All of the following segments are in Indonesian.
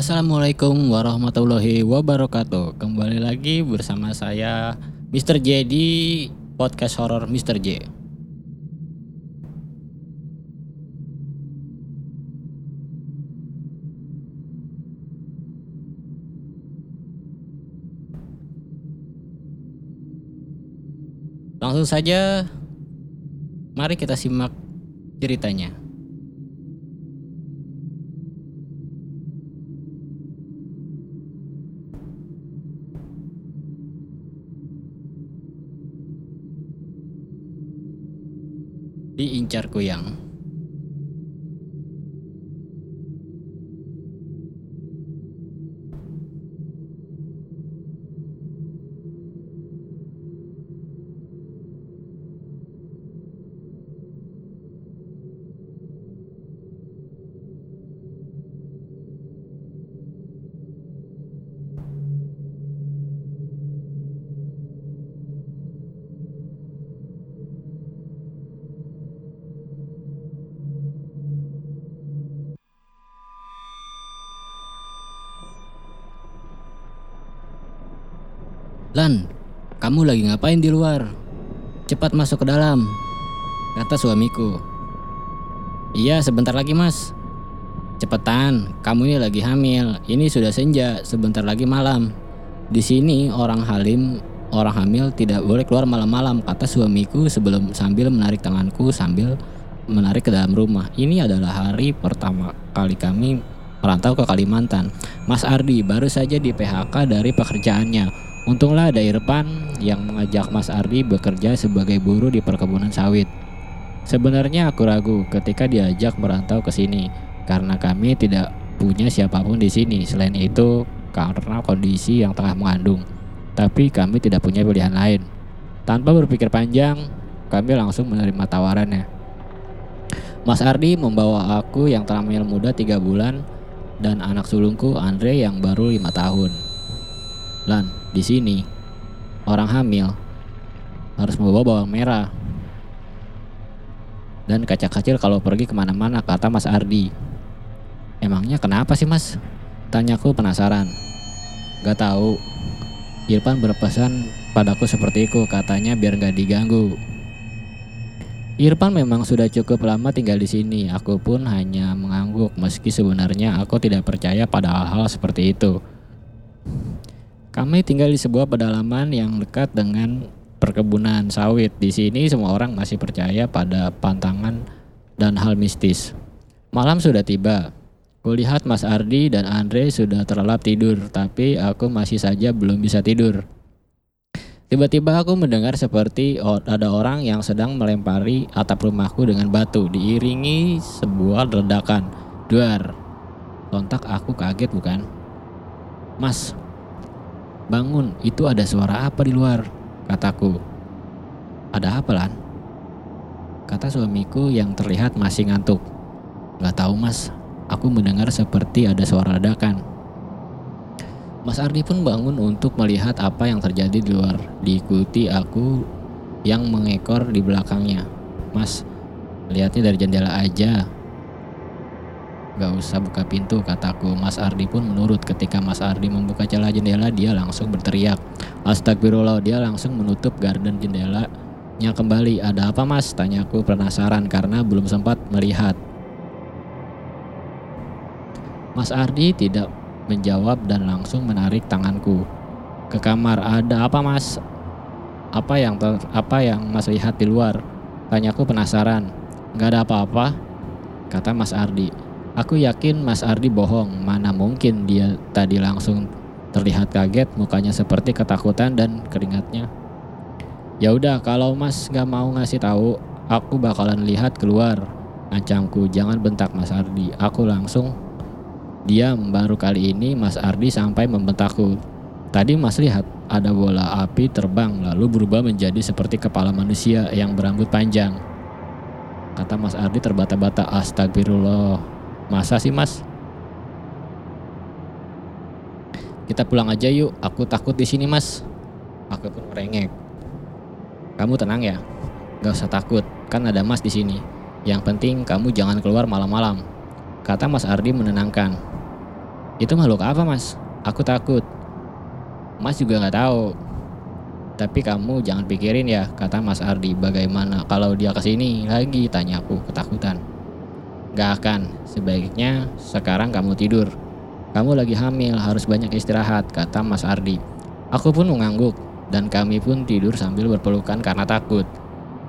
Assalamualaikum warahmatullahi wabarakatuh. Kembali lagi bersama saya Mr. J di podcast horor Mr. J. Langsung saja mari kita simak ceritanya. Diincar kuyang. Lagi ngapain di luar? Cepat masuk ke dalam, kata suamiku. Iya, sebentar lagi mas. Cepetan, kamu ini lagi hamil. Ini sudah senja, sebentar lagi malam. Di sini orang halim, orang hamil tidak boleh keluar malam-malam, kata suamiku sebelum sambil menarik tanganku sambil menarik ke dalam rumah. Ini adalah hari pertama kali kami merantau ke Kalimantan. Mas Ardi baru saja di PHK dari pekerjaannya. Untunglah ada Irfan yang mengajak Mas Ardi bekerja sebagai buruh di perkebunan sawit. Sebenarnya aku ragu ketika diajak merantau ke sini karena kami tidak punya siapa pun di sini. Selain itu, karena kondisi yang tengah mengandung. Tapi kami tidak punya pilihan lain. Tanpa berpikir panjang, kami langsung menerima tawarannya. Mas Ardi membawa aku yang terampil muda tiga bulan dan anak sulungku Andre yang baru lima tahun. Lan, di sini orang hamil harus membawa bawang merah dan kaca kecil kalau pergi ke mana-mana kata Mas Ardi. Emangnya kenapa sih Mas? Tanyaku penasaran. Gak tahu. Irfan berpesan padaku seperti itu katanya biar gak diganggu. Irfan memang sudah cukup lama tinggal di sini. Aku pun hanya mengangguk meski sebenarnya aku tidak percaya pada hal-hal seperti itu. Kami tinggal di sebuah pedalaman yang dekat dengan perkebunan sawit. Di sini semua orang masih percaya pada pantangan dan hal mistis. Malam sudah tiba. Kulihat Mas Ardi dan Andre sudah terlelap tidur, tapi aku masih saja belum bisa tidur. Tiba-tiba aku mendengar seperti ada orang yang sedang melempari atap rumahku dengan batu diiringi sebuah ledakan. Duar. Sontak aku kaget bukan? Mas, bangun, itu ada suara apa di luar? Kataku. Ada apa Lan? Kata suamiku yang terlihat masih ngantuk. Gak tahu mas, aku mendengar seperti ada suara ledakan. Mas Ardi pun bangun untuk melihat apa yang terjadi di luar. Diikuti aku yang mengekor di belakangnya. Mas, lihatnya dari jendela aja. Gak usah buka pintu, kataku. Mas Ardi pun menurut. Ketika Mas Ardi membuka celah jendela, dia langsung berteriak. Astagfirullah, dia langsung menutup garden jendelanya kembali. Ada apa mas? Tanyaku penasaran karena belum sempat melihat. Mas Ardi tidak menjawab dan langsung menarik tanganku ke kamar. Ada apa mas? Apa yang ter, apa yang mas lihat di luar? Tanyaku penasaran. Gak ada apa-apa, kata Mas Ardi. Aku yakin Mas Ardi bohong. Mana mungkin dia tadi langsung terlihat kaget, mukanya seperti ketakutan dan keringatnya. Ya udah, kalau Mas gak mau ngasih tahu, aku bakalan lihat keluar. Ancamku, jangan bentak Mas Ardi. Aku langsung Diam baru kali ini Mas Ardi sampai membentakku. Tadi Mas lihat ada bola api terbang lalu berubah menjadi seperti kepala manusia yang berambut panjang. Kata Mas Ardi terbata-bata astagfirullah. Masa sih Mas? Kita pulang aja yuk, aku takut di sini Mas. Aku pun merengek. Kamu tenang ya, gak usah takut, kan ada Mas di sini. Yang penting kamu jangan keluar malam-malam. Kata Mas Ardi menenangkan. Itu makhluk apa mas? Aku takut. Mas juga nggak tahu. Tapi kamu jangan pikirin ya, kata Mas Ardi. Bagaimana kalau dia ke sini lagi? Tanya aku ketakutan. Gak akan, sebaiknya sekarang kamu tidur. Kamu lagi hamil, harus banyak istirahat, kata Mas Ardi. Aku pun mengangguk, dan kami pun tidur sambil berpelukan karena takut.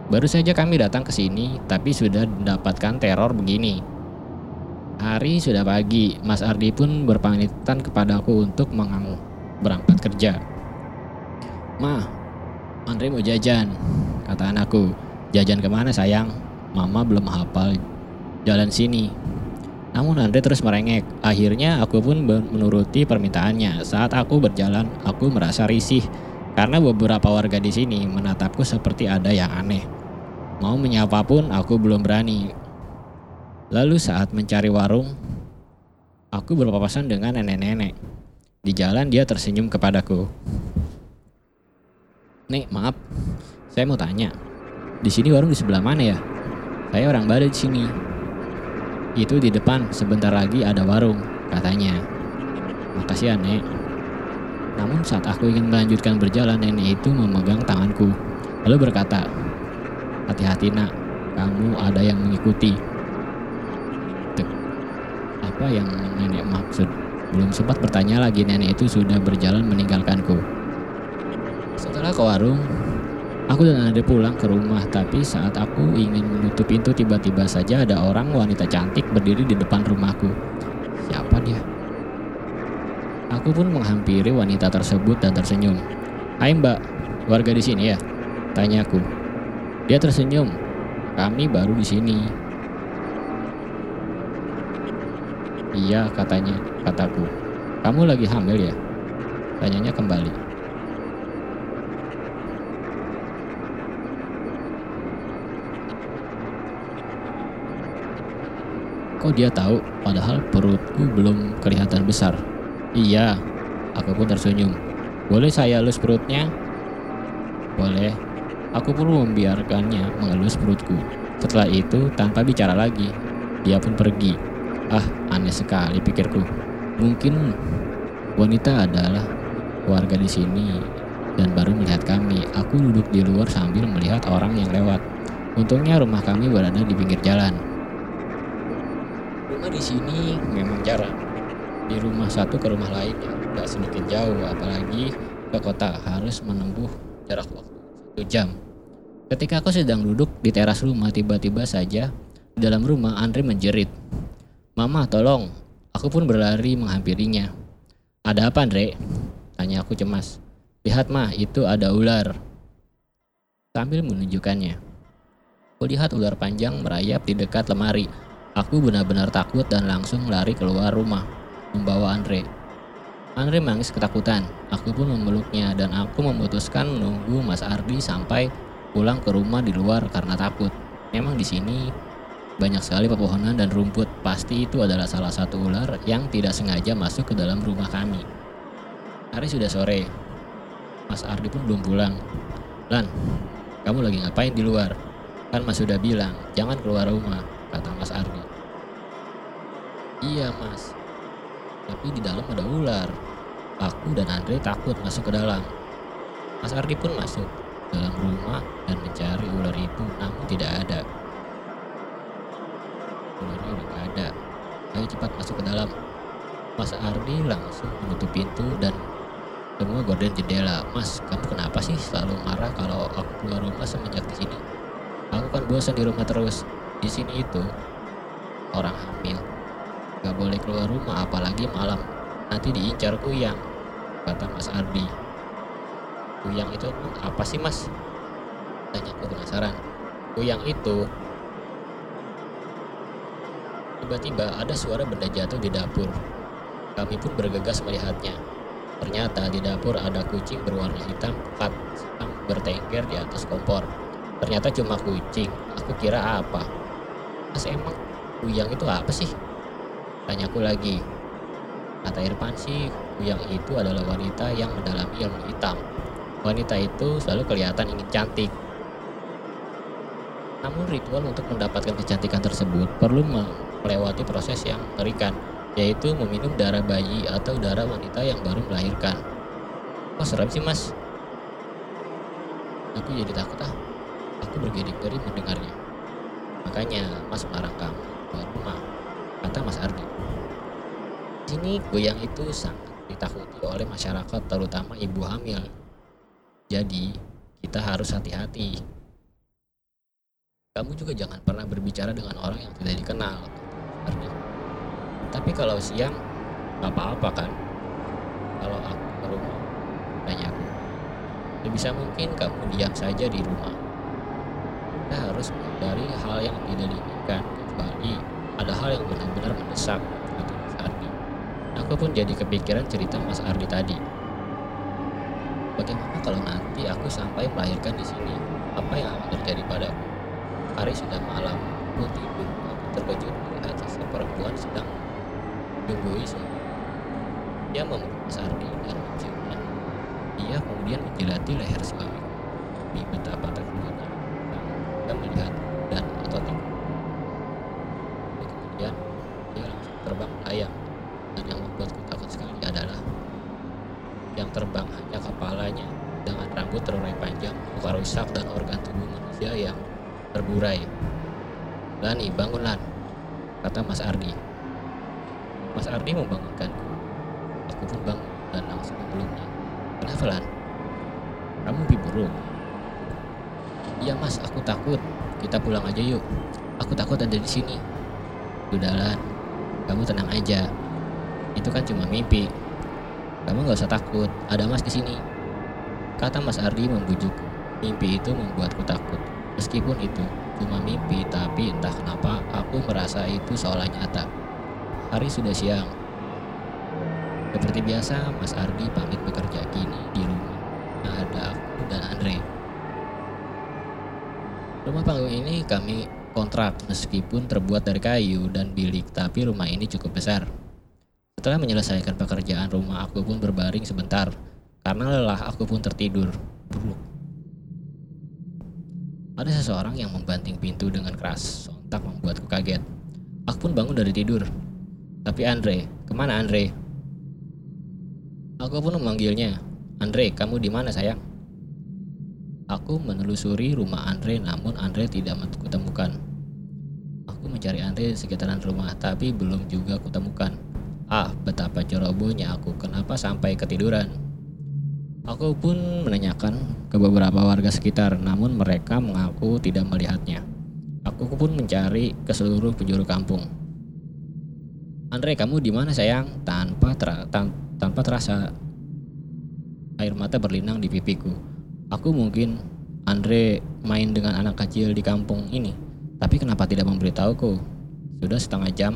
Baru saja kami datang ke sini, tapi sudah mendapatkan teror begini. Hari sudah pagi, Mas Ardi pun berpamitan kepadaku untuk mengang berangkat kerja. Ma, Andre mau jajan, kata anakku. Jajan ke mana sayang? Mama belum hafal jalan sini. Namun Andre terus merengek. Akhirnya aku pun menuruti permintaannya. Saat aku berjalan, aku merasa risih karena beberapa warga di sini menatapku seperti ada yang aneh. Mau menyapa pun aku belum berani. Lalu saat mencari warung, aku berpapasan dengan nenek-nenek. Di jalan dia tersenyum kepadaku. Nek, maaf. Saya mau tanya. Di sini warung di sebelah mana ya? Saya orang Bada di sini. Itu di depan, sebentar lagi ada warung, katanya. Makasih ya, Nek. Namun saat aku ingin melanjutkan berjalan, nenek itu memegang tanganku. Lalu berkata, Hati-hati nak, kamu ada yang mengikuti. Apa yang nenek maksud? Belum sempat bertanya lagi, nenek itu sudah berjalan meninggalkanku. Setelah ke warung, aku dan Ade pulang ke rumah, tapi saat aku ingin menutup pintu tiba-tiba saja ada orang wanita cantik berdiri di depan rumahku. Siapa dia? Aku pun menghampiri wanita tersebut dan tersenyum. Hai mbak, warga di sini ya? Tanyaku. Dia tersenyum. Kami baru di sini. Iya katanya, kataku. Kamu lagi hamil ya? Tanyanya kembali. Kok dia tahu padahal perutku belum kelihatan besar? Iya, aku pun tersenyum. Boleh saya elus perutnya? Boleh. Aku pun membiarkannya mengelus perutku. Setelah itu, tanpa bicara lagi, dia pun pergi. Ah, aneh sekali pikirku. Mungkin wanita adalah warga di sini dan baru melihat kami. Aku duduk di luar sambil melihat orang yang lewat. Untungnya rumah kami berada di pinggir jalan. Rumah di sini memang jarang. Di rumah satu ke rumah lain ya tidak sedikit jauh, apalagi ke kota harus menempuh jarak waktu satu jam. Ketika aku sedang duduk di teras rumah, tiba-tiba saja dalam rumah Andre menjerit. Mama, tolong. Aku pun berlari menghampirinya. Ada apa, Andre? Tanya aku cemas. Lihat, mah, itu ada ular. Sambil menunjukkannya. Kulihat ular panjang merayap di dekat lemari. Aku benar-benar takut dan langsung lari keluar rumah, membawa Andre. Andre menangis ketakutan. Aku pun memeluknya dan aku memutuskan menunggu Mas Ardi sampai pulang ke rumah di luar karena takut. Memang di sini banyak sekali pepohonan dan rumput. Pasti itu adalah salah satu ular yang tidak sengaja masuk ke dalam rumah kami. Hari sudah sore. Mas Ardi pun belum pulang. Lan, kamu lagi ngapain di luar? Kan Mas sudah bilang, jangan keluar rumah, kata Mas Ardi. Iya mas, tapi di dalam ada ular. Aku dan Andre takut masuk ke dalam. Mas Ardi pun masuk dalam rumah dan mencari ular itu, namun tidak ada. Ularnya udah gak ada. Ayo cepat masuk ke dalam. Mas Ardi langsung menutup pintu dan semua gorden jendela. Mas, kamu kenapa sih selalu marah kalau aku keluar rumah semenjak di sini? Aku kan bosan di rumah terus. Di sini itu orang hamil. Gak boleh keluar rumah apalagi malam. Nanti diincar kuyang, kata Mas Ardi. Kuyang itu apa sih mas? Tanya aku penasaran. Kuyang itu Tiba-tiba ada suara benda jatuh di dapur. Kami pun bergegas melihatnya. Ternyata di dapur ada kucing berwarna hitam pekat sedang bertengger di atas kompor. Ternyata cuma kucing. Aku kira apa? Mas emang kuyang itu apa sih? Tanyaku lagi. Kata Irfan sih, kuyang itu adalah wanita yang mendalami ilmu hitam. Wanita itu selalu kelihatan ingin cantik. Namun ritual untuk mendapatkan kecantikan tersebut perlu melewati proses yang mengerikan. yaitu meminum darah bayi atau darah wanita yang baru melahirkan. Kok serem sih mas? Aku jadi takut ah. Aku bergeri-geri mendengarnya. Makanya mas melarang kamu keluar rumah, kata Mas Ardi. Sini goyang itu sangat ditakuti oleh masyarakat terutama ibu hamil. Jadi kita harus hati-hati. Kamu juga jangan pernah berbicara dengan orang yang tidak dikenal. Ardi. Tapi kalau siang, gak apa-apa kan? Kalau aku ke rumah, tanya aku. Sebisa mungkin kamu diam saja di rumah. Kita harus menghindari hal yang tidak diinginkan, kecuali ada hal yang benar-benar mendesak, kata Mas Ardi. Aku pun jadi kepikiran cerita Mas Ardi tadi. Bagaimana kalau nanti aku sampai melahirkan di sini? Apa yang akan terjadi padaku? Hari sudah malam, aku tidur. Terkejut melihat sosok perempuan sedang menunggui suami. Dia memeluk Mas Ardi dan menciumnya. Dia kemudian menjilati leher suami. Di betapa terkejutnya. Dia melihat dan otot sini. Udah Lan, kamu tenang aja. Itu kan cuma mimpi. Kamu gak usah takut, ada mas di sini. Kata Mas Ardi membujukku. Mimpi itu membuatku takut. Meskipun itu cuma mimpi, tapi entah kenapa aku merasa itu seolah nyata. Hari sudah siang. Seperti biasa, Mas Ardi pamit bekerja kini di rumah. Ada aku dan Andre. Rumah panggung ini kami kontrak meskipun terbuat dari kayu dan bilik, tapi rumah ini cukup besar. Setelah menyelesaikan pekerjaan rumah, aku pun berbaring sebentar. Karena lelah, aku pun tertidur. Buruk. Ada seseorang yang membanting pintu dengan keras. Sontak membuatku kaget. Aku pun bangun dari tidur. Tapi Andre, ke mana Andre? Aku pun memanggilnya. Andre, kamu di mana sayang? Aku menelusuri rumah Andre, namun Andre tidak kutemukan. Aku mencari Andre di sekitaran rumah, tapi belum juga kutemukan. Ah, betapa cerobohnya aku, kenapa sampai ketiduran? Aku pun menanyakan ke beberapa warga sekitar, namun mereka mengaku tidak melihatnya. Aku pun mencari ke seluruh penjuru kampung. Andre, kamu di mana sayang? Tanpa ter tan tanpa terasa air mata berlinang di pipiku. Aku mungkin Andre main dengan anak kecil di kampung ini, tapi kenapa tidak memberitahuku? Sudah setengah jam,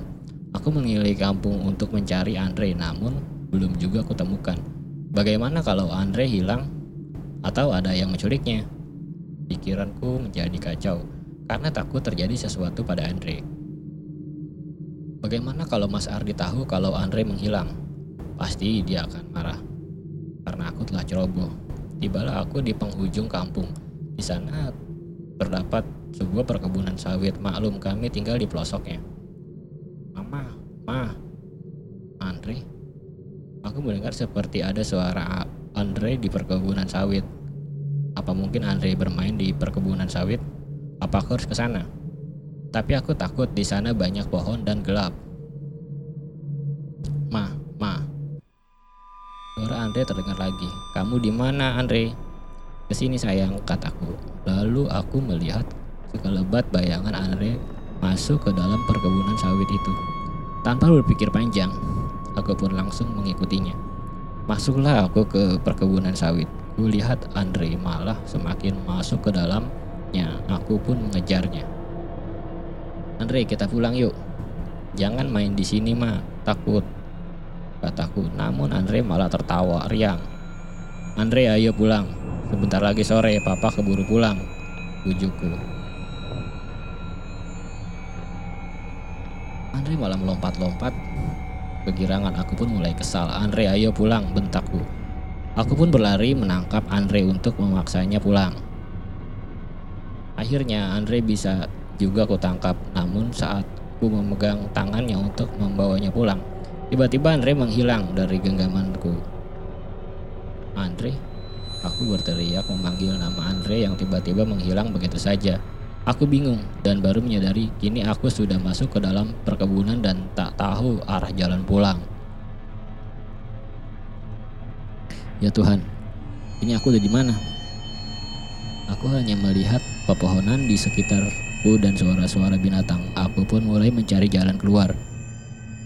aku mengelilingi kampung untuk mencari Andre, namun belum juga kutemukan. Bagaimana kalau Andre hilang atau ada yang menculiknya? Pikiranku menjadi kacau karena takut terjadi sesuatu pada Andre. Bagaimana kalau Mas Ardi tahu kalau Andre menghilang? Pasti dia akan marah. Karena aku telah ceroboh. Tibalah aku di penghujung kampung. Di sana terdapat sebuah perkebunan sawit. Maklum kami tinggal di pelosoknya. Mama, Ma, Andre. Aku mendengar seperti ada suara Andre di perkebunan sawit. Apa mungkin Andre bermain di perkebunan sawit? Apa aku harus ke sana? Tapi aku takut di sana banyak pohon dan gelap. Suara Andre terdengar lagi. Kamu di mana, Andre? Ke sini sayang, kataku. Lalu aku melihat sekelebat bayangan Andre masuk ke dalam perkebunan sawit itu. Tanpa berpikir panjang, aku pun langsung mengikutinya. Masuklah aku ke perkebunan sawit. Kulihat Andre malah semakin masuk ke dalamnya. Aku pun mengejarnya. Andre, kita pulang yuk. Jangan main di sini, mah. Takut. Kataku. Namun Andre malah tertawa riang. Andre, ayo pulang. Sebentar lagi sore, papa keburu pulang. Bujukku. Andre malah melompat-lompat. Kegirangan aku pun mulai kesal. Andre, ayo pulang, bentakku. Aku pun berlari menangkap Andre untuk memaksanya pulang. Akhirnya Andre bisa juga aku tangkap. Namun saat ku memegang tangannya untuk membawanya pulang, Tiba-tiba Andre menghilang dari genggamanku. Andre? Aku berteriak memanggil nama Andre yang tiba-tiba menghilang begitu saja. Aku bingung dan baru menyadari kini aku sudah masuk ke dalam perkebunan dan tak tahu arah jalan pulang. Ya Tuhan, ini aku udah di mana? Aku hanya melihat pepohonan di sekitarku dan suara-suara binatang. Aku pun mulai mencari jalan keluar.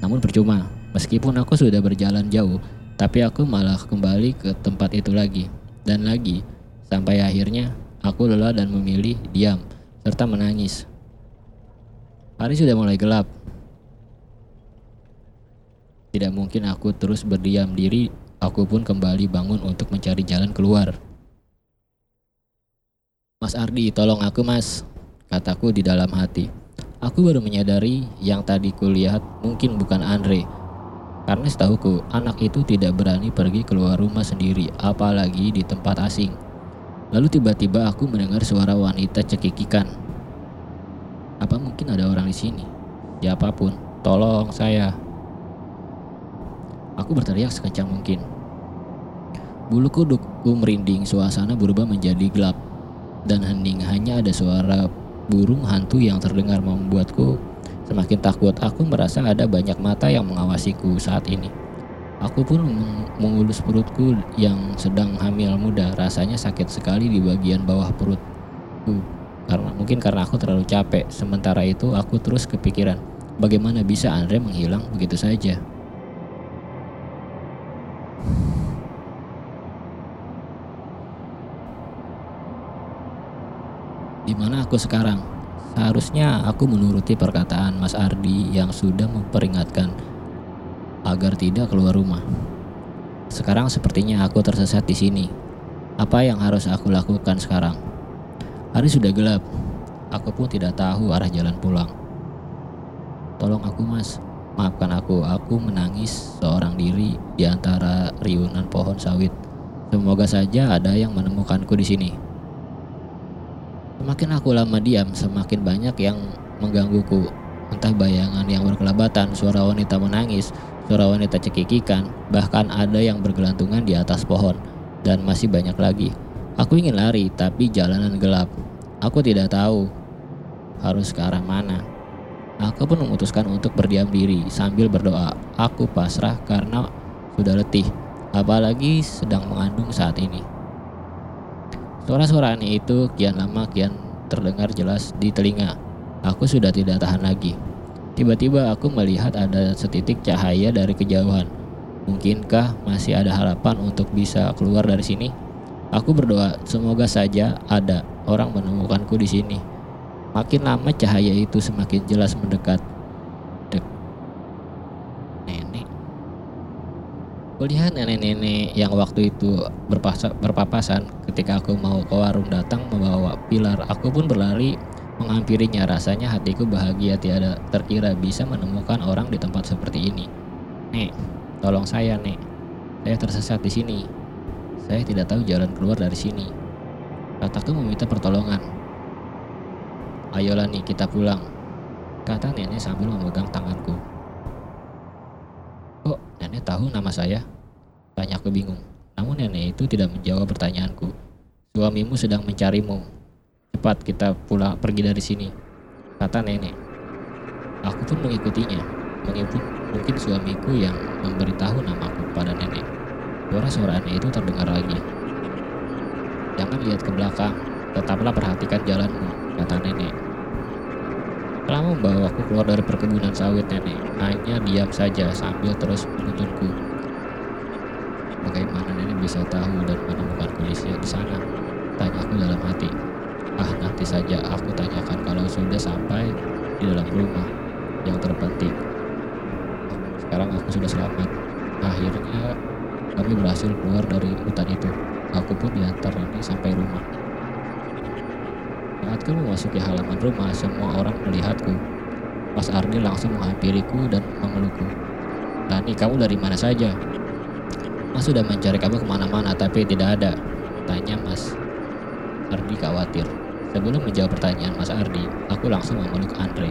Namun percuma, meskipun aku sudah berjalan jauh, tapi aku malah kembali ke tempat itu lagi dan lagi sampai akhirnya aku lelah dan memilih diam serta menangis. Hari sudah mulai gelap. Tidak mungkin aku terus berdiam diri, aku pun kembali bangun untuk mencari jalan keluar. Mas Ardi, tolong aku mas, kataku di dalam hati. Aku baru menyadari yang tadi kulihat mungkin bukan Andre. Karena setahuku, anak itu tidak berani pergi keluar rumah sendiri, apalagi di tempat asing. Lalu tiba-tiba aku mendengar suara wanita cekikikan. Apa mungkin ada orang di sini? Siapa pun, tolong saya. Aku berteriak sekencang mungkin. Bulu kudukku merinding, suasana berubah menjadi gelap. Dan hening hanya ada suara burung hantu yang terdengar membuatku semakin takut. Aku merasa ada banyak mata yang mengawasiku saat ini. Aku pun mengulus perutku yang sedang hamil muda. Rasanya sakit sekali di bagian bawah perutku. Karena mungkin karena aku terlalu capek. Sementara itu aku terus kepikiran, bagaimana bisa Andre menghilang begitu saja? Di mana aku sekarang? Seharusnya aku menuruti perkataan Mas Ardi yang sudah memperingatkan agar tidak keluar rumah. Sekarang sepertinya aku tersesat di sini. Apa yang harus aku lakukan sekarang? Hari sudah gelap. Aku pun tidak tahu arah jalan pulang. Tolong aku, Mas. Maafkan aku. Aku menangis seorang diri di antara riunan pohon sawit. Semoga saja ada yang menemukanku di sini. Semakin aku lama diam, semakin banyak yang menggangguku. Entah bayangan yang berkelabatan, suara wanita menangis, suara wanita cekikikan, bahkan ada yang bergelantungan di atas pohon, dan masih banyak lagi. Aku ingin lari, tapi jalanan gelap. Aku tidak tahu harus ke arah mana. Aku pun memutuskan untuk berdiam diri sambil berdoa. Aku pasrah karena sudah letih, apalagi sedang mengandung saat ini. Suara-suara aneh itu kian lama kian terdengar jelas di telinga. Aku sudah tidak tahan lagi. Tiba-tiba aku melihat ada setitik cahaya dari kejauhan. Mungkinkah masih ada harapan untuk bisa keluar dari sini? Aku berdoa, semoga saja ada orang menemukanku di sini. Makin lama cahaya itu semakin jelas mendekat. Dek. Nenek. Kulihat nenek-nenek yang waktu itu berpapasan ketika aku mau ke warung datang membawa pilar. Aku pun berlari menghampirinya. Rasanya hatiku bahagia tiada terkira bisa menemukan orang di tempat seperti ini. Nek, tolong saya, Nek. Saya tersesat di sini. Saya tidak tahu jalan keluar dari sini. Kataku meminta pertolongan. Ayolah nih kita pulang. Kata nenek sambil memegang tanganku. Nenek tahu nama saya? Tanya aku bingung. Namun nenek itu tidak menjawab pertanyaanku. Suamimu sedang mencarimu. Cepat kita pulang pergi dari sini, kata nenek. Aku pun mengikutinya. Mengikut mungkin suamiku yang memberitahu namaku pada nenek. Suara-suara aneh itu terdengar lagi. Jangan lihat ke belakang, tetaplah perhatikan jalanmu, kata nenek. Telah membawa aku keluar dari perkebunan sawit nenek, hanya diam saja sambil terus menuntunku. Bagaimana nenek bisa tahu dan menemukan kondisi di sana? Tanyaku dalam hati. Ah nanti saja aku tanyakan kalau sudah sampai di dalam rumah yang terpenting. Sekarang aku sudah selamat. Akhirnya kami berhasil keluar dari hutan itu. Aku pun diantar ini sampai rumah. Saat kami memasuki halaman rumah, semua orang melihatku. Mas Arni langsung menghampiriku dan memelukku. Rani, kamu dari mana saja? Mas sudah mencari kamu ke mana-mana, tapi tidak ada. Tanya Mas Ardi khawatir. Sebelum menjawab pertanyaan Mas Ardi, aku langsung memeluk Andre.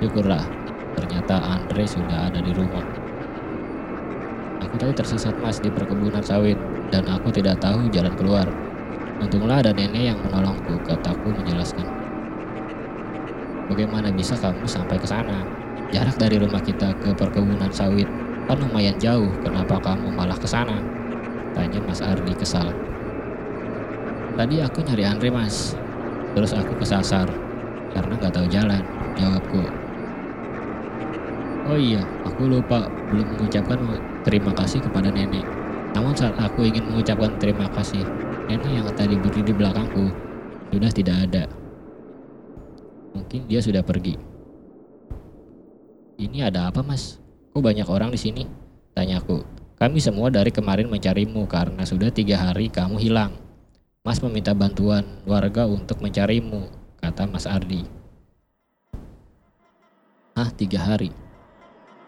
Syukurlah, ternyata Andre sudah ada di rumah. Aku tersesat mas di perkebunan sawit dan aku tidak tahu jalan keluar. Untunglah ada nenek yang menolongku, kataku. Bagaimana bisa kamu sampai ke sana? Jarak dari rumah kita ke perkebunan sawit kan lumayan jauh. Kenapa kamu malah ke sana? Tanya Mas Ardi kesal. Tadi aku nyari Andre mas, terus aku kesasar karena nggak tahu jalan. Jawabku. Oh iya, aku lupa belum mengucapkan terima kasih kepada nenek. Namun saat aku ingin mengucapkan terima kasih, nenek yang tadi berdiri di belakangku sudah tidak ada. Mungkin dia sudah pergi. Ini ada apa mas? Kok banyak orang di sini? Tanyaku. Kami semua dari kemarin mencarimu karena sudah tiga hari kamu hilang. Mas meminta bantuan warga untuk mencarimu, kata Mas Ardi. Ah, tiga hari.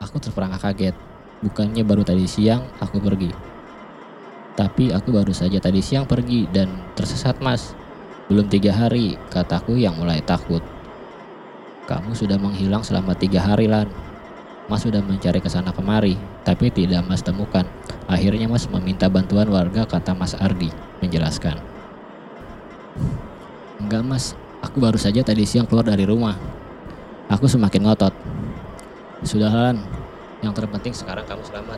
Aku terperangkap kaget. Bukannya baru tadi siang aku pergi. Tapi aku baru saja tadi siang pergi dan tersesat mas. Belum tiga hari, kataku yang mulai takut. Kamu sudah menghilang selama tiga hari lan. Mas sudah mencari ke sana kemari, tapi tidak mas temukan. Akhirnya mas meminta bantuan warga kata Mas Ardi, menjelaskan. Enggak mas, aku baru saja tadi siang keluar dari rumah. Aku semakin ngotot. Sudah Lan, yang terpenting sekarang kamu selamat,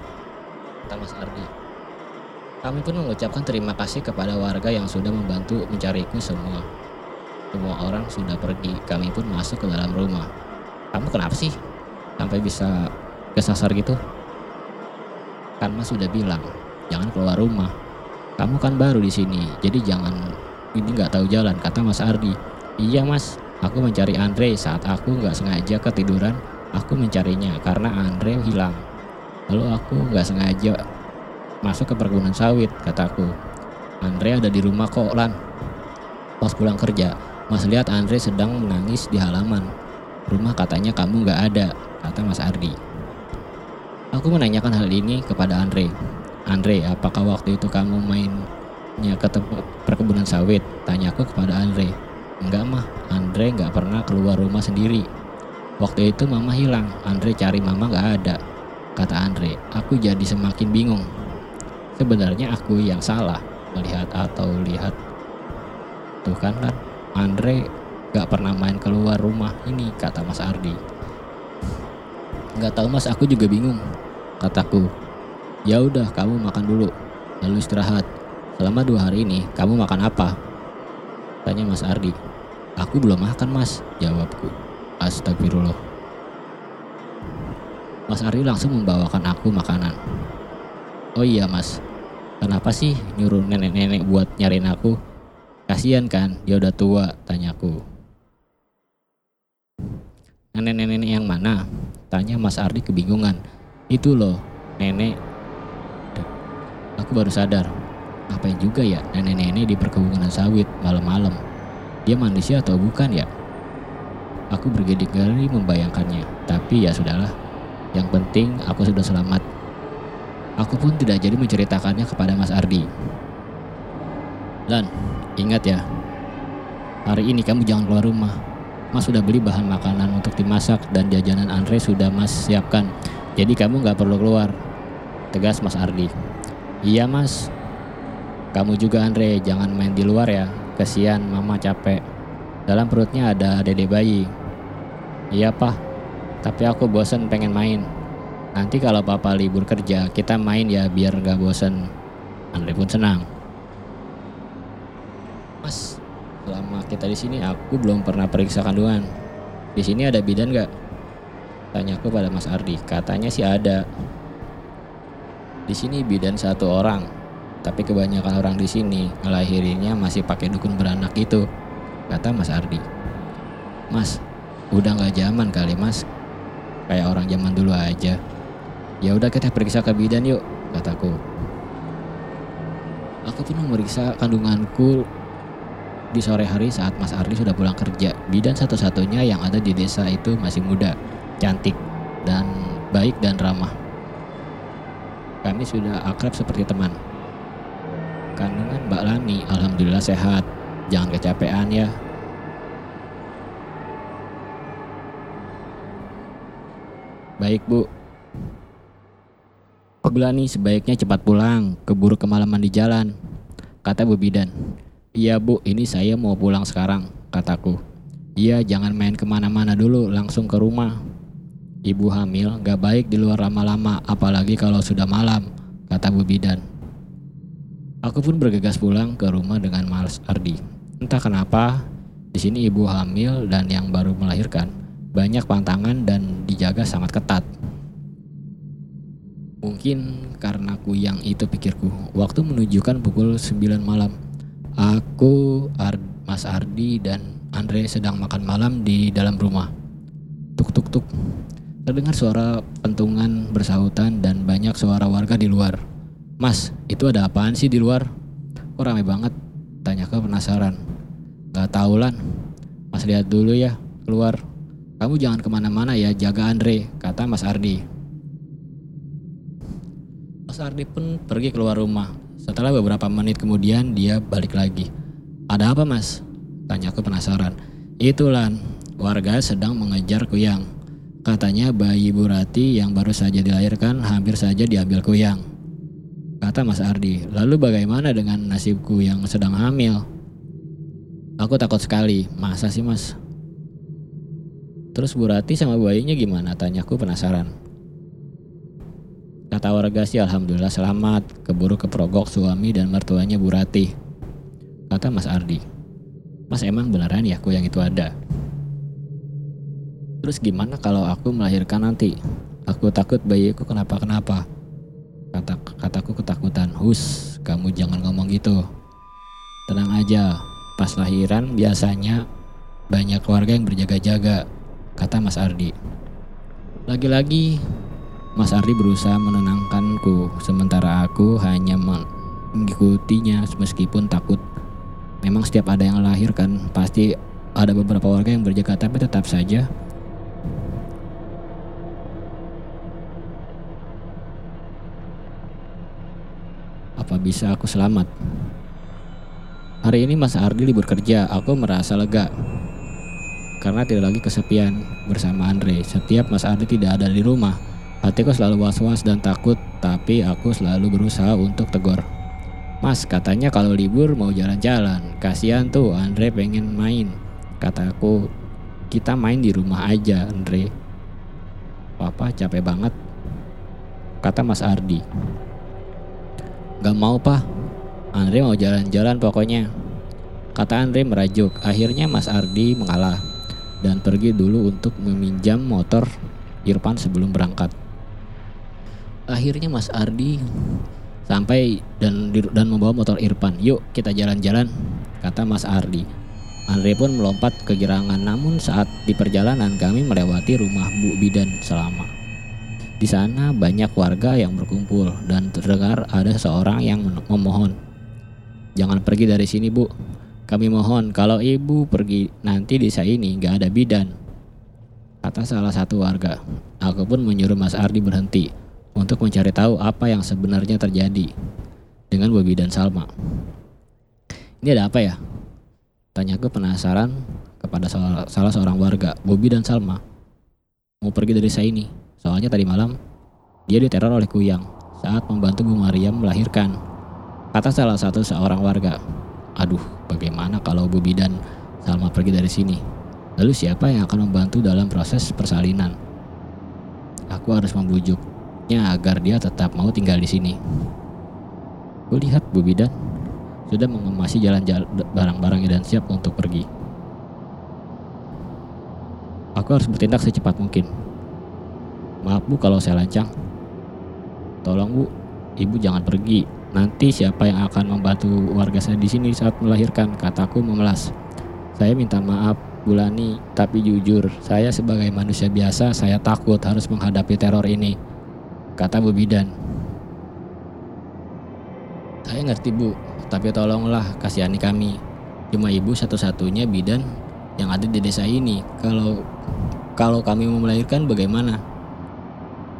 kata Mas Ardi. Kami pun mengucapkan terima kasih kepada warga yang sudah membantu mencariku semua. Semua orang sudah pergi, kami pun masuk ke dalam rumah. Kamu kenapa sih? Sampai bisa kesasar gitu? Kan Mas sudah bilang, jangan keluar rumah. Kamu kan baru di sini, jadi jangan ini nggak tahu jalan, kata Mas Ardi. Iya Mas, aku mencari Andre saat aku nggak sengaja ketiduran. Aku mencarinya karena Andre hilang. Lalu aku nggak sengaja masuk ke perkebunan sawit, kataku. Andre ada di rumah kok, Lan. Pas pulang kerja, Mas lihat Andre sedang menangis di halaman. Rumah katanya kamu nggak ada, kata Mas Ardi. Aku menanyakan hal ini kepada Andre. Andre, apakah waktu itu kamu mainnya ke perkebunan sawit? Tanyaku kepada Andre. Enggak mah, Andre nggak pernah keluar rumah sendiri. Waktu itu mama hilang, Andre cari mama nggak ada. Kata Andre, aku jadi semakin bingung. Sebenarnya aku yang salah melihat atau lihat. Tuh kan kan, Andre gak pernah main keluar rumah ini, kata Mas Ardi. Gak tahu mas, aku juga bingung, kataku. Ya udah, kamu makan dulu, lalu istirahat. Selama dua hari ini, kamu makan apa? Tanya Mas Ardi. Aku belum makan mas, jawabku. Astagfirullah. Mas Ardi langsung membawakan aku makanan. Oh iya mas, kenapa sih nyuruh nenek-nenek buat nyariin aku? Kasian kan, dia udah tua, tanyaku. Nenek-nenek yang mana? Tanya Mas Ardi kebingungan. Itu loh, nenek. Aku baru sadar. Ngapain juga ya nenek-nenek di perkebunan sawit malam-malam? Dia manusia atau bukan ya? Aku bergedi-gedi membayangkannya. Tapi ya sudahlah. Yang penting aku sudah selamat. Aku pun tidak jadi menceritakannya kepada Mas Ardi. Lan, ingat ya. Hari ini kamu jangan keluar rumah. Mas sudah beli bahan makanan untuk dimasak dan jajanan Andre sudah Mas siapkan. Jadi kamu nggak perlu keluar. Tegas Mas Ardi. Iya Mas. Kamu juga Andre jangan main di luar ya. Kesian mama capek. Dalam perutnya ada dede bayi. Iya pak. Tapi aku bosen pengen main. Nanti kalau papa libur kerja kita main ya biar nggak bosen. Andre pun senang. Mas, Selama kita di sini aku belum pernah periksa kandungan. Di sini ada bidan nggak? Tanyaku pada Mas Ardi. Katanya sih ada. Di sini bidan satu orang, tapi kebanyakan orang di sini ngelahirinnya masih pakai dukun beranak itu, kata Mas Ardi. Mas, udah nggak zaman kali Mas. Kayak orang zaman dulu aja. Ya udah kita periksa ke bidan yuk, kataku. Aku pun memeriksa kandunganku di sore hari saat Mas Ardi sudah pulang kerja, bidan satu-satunya yang ada di desa itu masih muda, cantik, dan baik dan ramah. Kami sudah akrab seperti teman. Kandungan Mbak Lani, alhamdulillah sehat. Jangan kecapean ya. Baik bu. Bulani sebaiknya cepat pulang, keburu kemalaman di jalan. Kata Bu Bidan. Iya bu, ini saya mau pulang sekarang, kataku. Iya, jangan main ke mana-mana dulu, langsung ke rumah. Ibu hamil gak baik di luar lama-lama, apalagi kalau sudah malam, kata Bu Bidan. Aku pun bergegas pulang ke rumah dengan Mas Ardi. Entah kenapa, di sini ibu hamil dan yang baru melahirkan banyak pantangan dan dijaga sangat ketat. Mungkin karena kuyang itu pikirku, waktu menunjukkan pukul 9 malam. Aku, Ar Mas Ardi, dan Andre sedang makan malam di dalam rumah. Tuk tuk tuk. Terdengar suara pentungan bersahutan dan banyak suara warga di luar. Mas, itu ada apaan sih di luar? Kok rame banget? Tanya ke penasaran. Gak tau lan. Mas lihat dulu ya, keluar. Kamu jangan ke mana-mana ya, jaga Andre, kata Mas Ardi. Mas Ardi pun pergi keluar rumah. Setelah beberapa menit kemudian dia balik lagi. Ada apa mas? Tanya aku penasaran. Itulah warga sedang mengejar kuyang. Katanya bayi Bu Rati yang baru saja dilahirkan hampir saja diambil kuyang. Kata Mas Ardi, lalu bagaimana dengan nasibku yang sedang hamil? Aku takut sekali, masa sih mas? Terus Bu Rati sama bayinya gimana? Tanyaku penasaran. Kata warga sih Alhamdulillah selamat, keburu keprogok suami dan mertuanya Bu Rati. Kata Mas Ardi. Mas emang beneran ya aku yang itu ada? Terus gimana kalau aku melahirkan nanti? Aku takut bayiku kenapa-kenapa. Kata kataku ketakutan. Hus, kamu jangan ngomong gitu. Tenang aja. Pas lahiran biasanya banyak keluarga yang berjaga-jaga, kata Mas Ardi. Lagi-lagi Mas Ardi berusaha menenangkanku, sementara aku hanya mengikutinya meskipun takut. Memang setiap ada yang lahir kan, pasti ada beberapa warga yang berjaga, tapi tetap saja Apa bisa aku selamat? Hari ini Mas Ardi libur kerja, aku merasa lega. Karena tidak lagi kesepian bersama Andre. Setiap Mas Ardi tidak ada di rumah, hatiku selalu was-was dan takut, tapi aku selalu berusaha untuk tegur. Mas, katanya kalau libur mau jalan-jalan. Kasihan tuh Andre pengen main. Kataku, kita main di rumah aja, Andre. Papa capek banget. Kata Mas Ardi. Gak mau pak, Andre mau jalan-jalan pokoknya. Kata Andre merajuk. Akhirnya Mas Ardi mengalah dan pergi dulu untuk meminjam motor Irfan sebelum berangkat. Akhirnya Mas Ardi sampai dan dan membawa motor Irfan. Yuk kita jalan-jalan, kata Mas Ardi. Andre pun melompat ke gerangan namun saat di perjalanan kami melewati rumah Bu Bidan selama. Di sana banyak warga yang berkumpul dan terdengar ada seorang yang memohon. Jangan pergi dari sini bu. Kami mohon kalau ibu pergi nanti desa ini gak ada bidan. Kata salah satu warga. Aku pun menyuruh Mas Ardi berhenti untuk mencari tahu apa yang sebenarnya terjadi dengan Bobi dan Salma. Ini ada apa ya? Tanyaku penasaran kepada salah, seorang warga, Bobi dan Salma. Mau pergi dari desa ini. Soalnya tadi malam dia diteror oleh Kuyang saat membantu Bu Mariam melahirkan. Kata salah satu seorang warga, Aduh, bagaimana kalau Bu Bidan Salma pergi dari sini? Lalu siapa yang akan membantu dalam proses persalinan? Aku harus membujuknya agar dia tetap mau tinggal di sini. Kulihat Bu Bidan sudah mengemasi jalan-jalan barang-barangnya dan siap untuk pergi. Aku harus bertindak secepat mungkin. Maaf bu kalau saya lancang. Tolong bu, ibu jangan pergi. Nanti siapa yang akan membantu warga saya di sini saat melahirkan? Kataku memelas. Saya minta maaf, Bulani, tapi jujur, saya sebagai manusia biasa, saya takut harus menghadapi teror ini. Kata Bu Bidan. Saya ngerti bu, tapi tolonglah kasihani kami. Cuma ibu satu-satunya bidan yang ada di desa ini. Kalau kalau kami mau melahirkan bagaimana?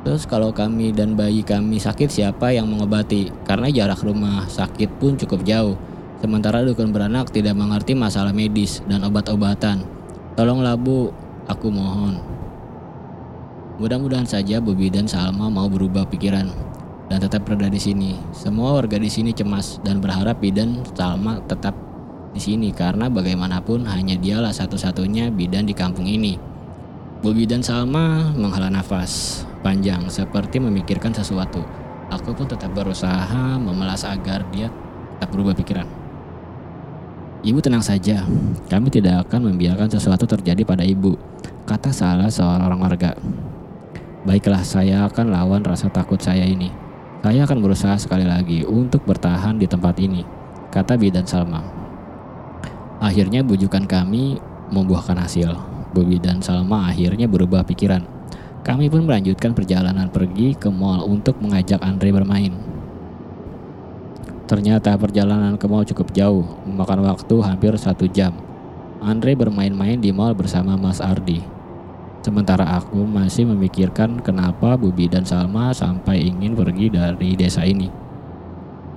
Terus kalau kami dan bayi kami sakit siapa yang mengobati? Karena jarak rumah sakit pun cukup jauh. Sementara dukun beranak tidak mengerti masalah medis dan obat-obatan. Tolonglah bu, aku mohon. Mudah-mudahan saja Bobi dan Salma mau berubah pikiran. dan tetap berada di sini. Semua warga di sini cemas dan berharap bidan Salma tetap di sini karena bagaimanapun hanya dialah satu-satunya bidan di kampung ini. Bobi dan Salma menghela nafas panjang seperti memikirkan sesuatu. Aku pun tetap berusaha memelas agar dia tak berubah pikiran. Ibu tenang saja, kami tidak akan membiarkan sesuatu terjadi pada ibu, kata salah seorang warga. Baiklah, saya akan lawan rasa takut saya ini. Saya akan berusaha sekali lagi untuk bertahan di tempat ini, kata Bidan Salma. Akhirnya bujukan kami membuahkan hasil. Bobi dan Salma akhirnya berubah pikiran. Kami pun melanjutkan perjalanan pergi ke mall untuk mengajak Andre bermain. Ternyata perjalanan ke mall cukup jauh, memakan waktu hampir satu jam. Andre bermain-main di mall bersama Mas Ardi. Sementara aku masih memikirkan kenapa Bubi dan Salma sampai ingin pergi dari desa ini.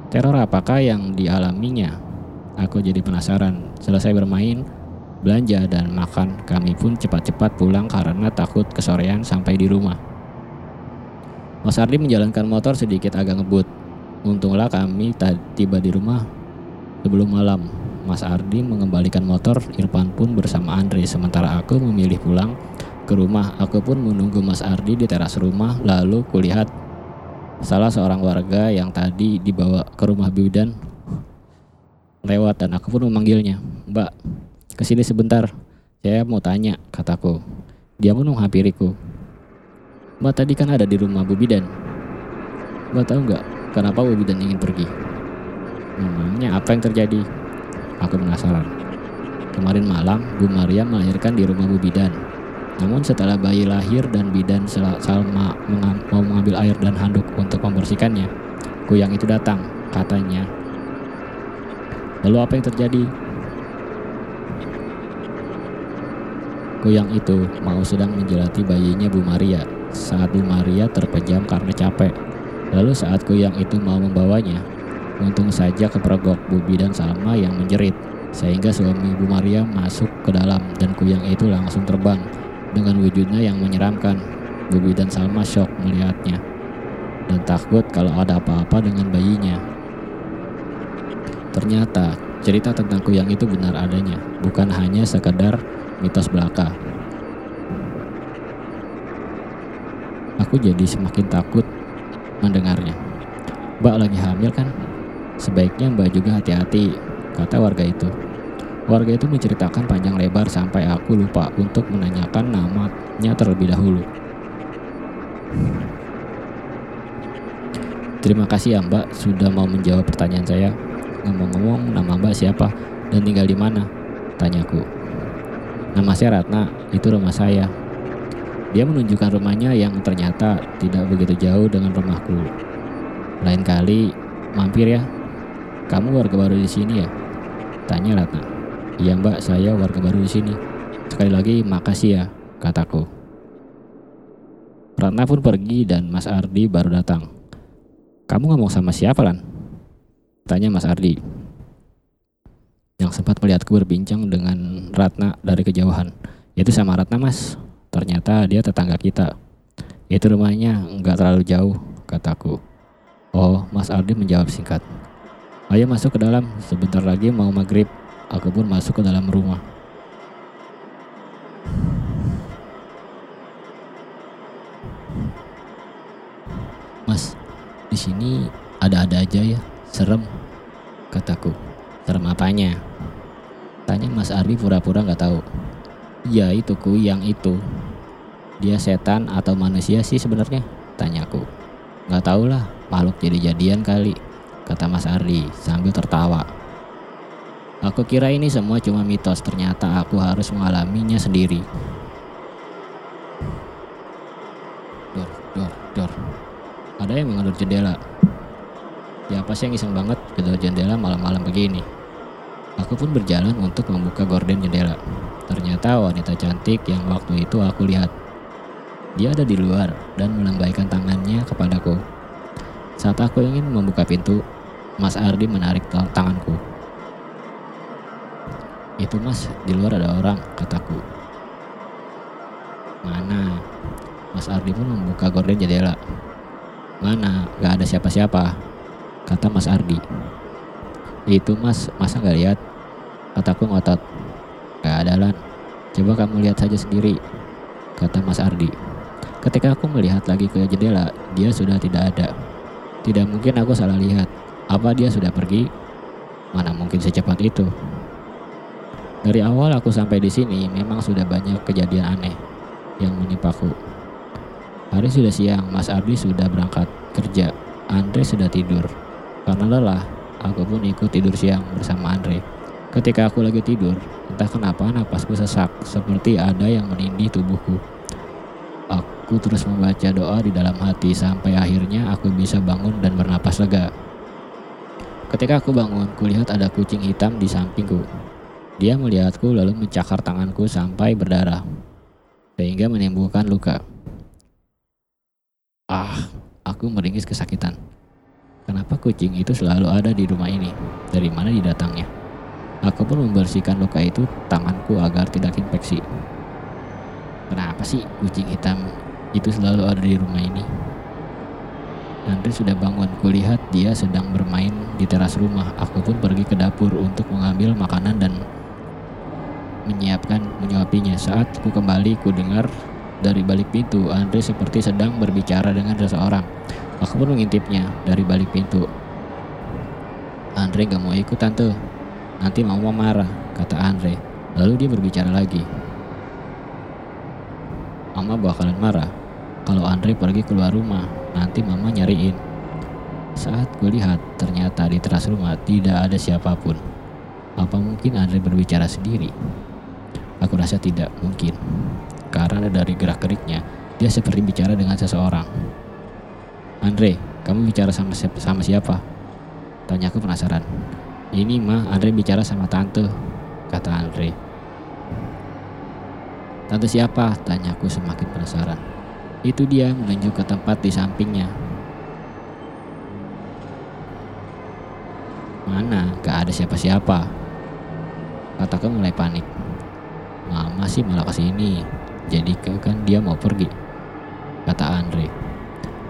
Teror apakah yang dialaminya? Aku jadi penasaran. Selesai bermain, belanja dan makan, kami pun cepat-cepat pulang karena takut kesorean sampai di rumah. Mas Ardi menjalankan motor sedikit agak ngebut. Untunglah kami tiba di rumah sebelum malam. Mas Ardi mengembalikan motor, Irfan pun bersama Andre, sementara aku memilih pulang ke rumah. Aku pun menunggu Mas Ardi di teras rumah, lalu kulihat salah seorang warga yang tadi dibawa ke rumah bidan lewat dan aku pun memanggilnya. Mbak, ke sini sebentar. Saya mau tanya, kataku. Dia pun menghampiriku. Mbak tadi kan ada di rumah Bu Bidan. Mbak tahu nggak kenapa Bu Bidan ingin pergi? Memangnya apa yang terjadi? Aku penasaran. Kemarin malam, Bu Maria melahirkan di rumah Bu Bidan. Namun setelah bayi lahir dan bidan Salma mau mengambil air dan handuk untuk membersihkannya, kuyang itu datang, katanya. Lalu apa yang terjadi? Kuyang itu mau sedang menjelati bayinya Bu Maria saat Bu Maria terpejam karena capek. Lalu saat kuyang itu mau membawanya, untung saja kepergok Bu dan Salma yang menjerit, sehingga suami Bu Maria masuk ke dalam dan kuyang itu langsung terbang dengan wujudnya yang menyeramkan. Bobi dan Salma shock melihatnya dan takut kalau ada apa-apa dengan bayinya. Ternyata cerita tentang kuyang itu benar adanya, bukan hanya sekedar mitos belaka. Aku jadi semakin takut mendengarnya. Mbak lagi hamil kan? Sebaiknya Mbak juga hati-hati, kata warga itu. Warga itu menceritakan panjang lebar sampai aku lupa untuk menanyakan namanya terlebih dahulu. Terima kasih ya Mbak sudah mau menjawab pertanyaan saya. Ngomong-ngomong nama Mbak siapa dan tinggal di mana? Tanyaku. Nama saya Ratna, itu rumah saya. Dia menunjukkan rumahnya yang ternyata tidak begitu jauh dengan rumahku. Lain kali mampir ya. Kamu warga baru di sini ya? Tanya Ratna. Iya mbak, saya warga baru di sini. Sekali lagi makasih ya, kataku. Ratna pun pergi dan Mas Ardi baru datang. Kamu ngomong sama siapa Lan? Tanya Mas Ardi. Yang sempat melihatku berbincang dengan Ratna dari kejauhan. Itu sama Ratna mas. Ternyata dia tetangga kita. Itu rumahnya nggak terlalu jauh, kataku. Oh, Mas Ardi menjawab singkat. Ayo masuk ke dalam, sebentar lagi mau maghrib. Aku pun masuk ke dalam rumah. Mas, di sini ada-ada aja ya, serem, kataku. Serem apanya? Tanya Mas Ardi pura-pura nggak tahu. Ya itu ku yang itu. Dia setan atau manusia sih sebenarnya? Tanyaku. Nggak tahu lah, makhluk jadi-jadian kali, kata Mas Ardi sambil tertawa. Aku kira ini semua cuma mitos, ternyata aku harus mengalaminya sendiri. Dor, dor, dor. Ada yang mengatur jendela. Siapa sih yang iseng banget gedor jendela malam-malam begini? Aku pun berjalan untuk membuka gorden jendela. Ternyata wanita cantik yang waktu itu aku lihat. Dia ada di luar dan melambaikan tangannya kepadaku. Saat aku ingin membuka pintu, Mas Ardi menarik tanganku. Itu mas, di luar ada orang, kataku. Mana? Mas Ardi pun membuka gorden jendela. Mana? Gak ada siapa-siapa. Kata Mas Ardi. Itu mas, masa gak lihat? Kataku ngotot. Gak ada lan. Coba kamu lihat saja sendiri. Kata Mas Ardi. Ketika aku melihat lagi ke jendela, dia sudah tidak ada. Tidak mungkin aku salah lihat. Apa dia sudah pergi? Mana mungkin secepat itu? Dari awal aku sampai di sini memang sudah banyak kejadian aneh yang menimpaku. Hari sudah siang, Mas Ardi sudah berangkat kerja. Andre sudah tidur. Karena lelah, aku pun ikut tidur siang bersama Andre. Ketika aku lagi tidur, entah kenapa napasku sesak, seperti ada yang menindih tubuhku. Aku terus membaca doa di dalam hati sampai akhirnya aku bisa bangun dan bernapas lega. Ketika aku bangun, kulihat ada kucing hitam di sampingku. Dia melihatku lalu mencakar tanganku sampai berdarah, sehingga menimbulkan luka. Ah, aku meringis kesakitan. Kenapa kucing itu selalu ada di rumah ini? Dari mana didatangnya? Aku pun membersihkan luka itu tanganku agar tidak infeksi. Kenapa sih kucing hitam itu selalu ada di rumah ini? Andre sudah bangun, kulihat dia sedang bermain di teras rumah. Aku pun pergi ke dapur untuk mengambil makanan dan menyiapkan menyuapinya. Saat ku kembali, ku dengar dari balik pintu, Andre seperti sedang berbicara dengan seseorang. Aku pun mengintipnya dari balik pintu. Andre gak mau ikut tante. Nanti mama marah, kata Andre. Lalu dia berbicara lagi. Mama bakalan marah. Kalau Andre pergi keluar rumah, nanti mama nyariin. Saat kulihat, ternyata di teras rumah tidak ada siapa pun. Apa mungkin Andre berbicara sendiri? Aku rasa tidak mungkin karena dari gerak-geriknya dia seperti bicara dengan seseorang. Andre, kamu bicara sama? Sama siapa? Tanya aku penasaran. Ini mah Andre bicara sama tante, kata Andre. Tante siapa? Tanya aku semakin penasaran. Itu dia menunjuk ke tempat di sampingnya. Mana? Gak ada siapa-siapa. Kataku mulai panik. Mama sih malah ke sini. Jadi kan dia mau pergi. Kata Andre.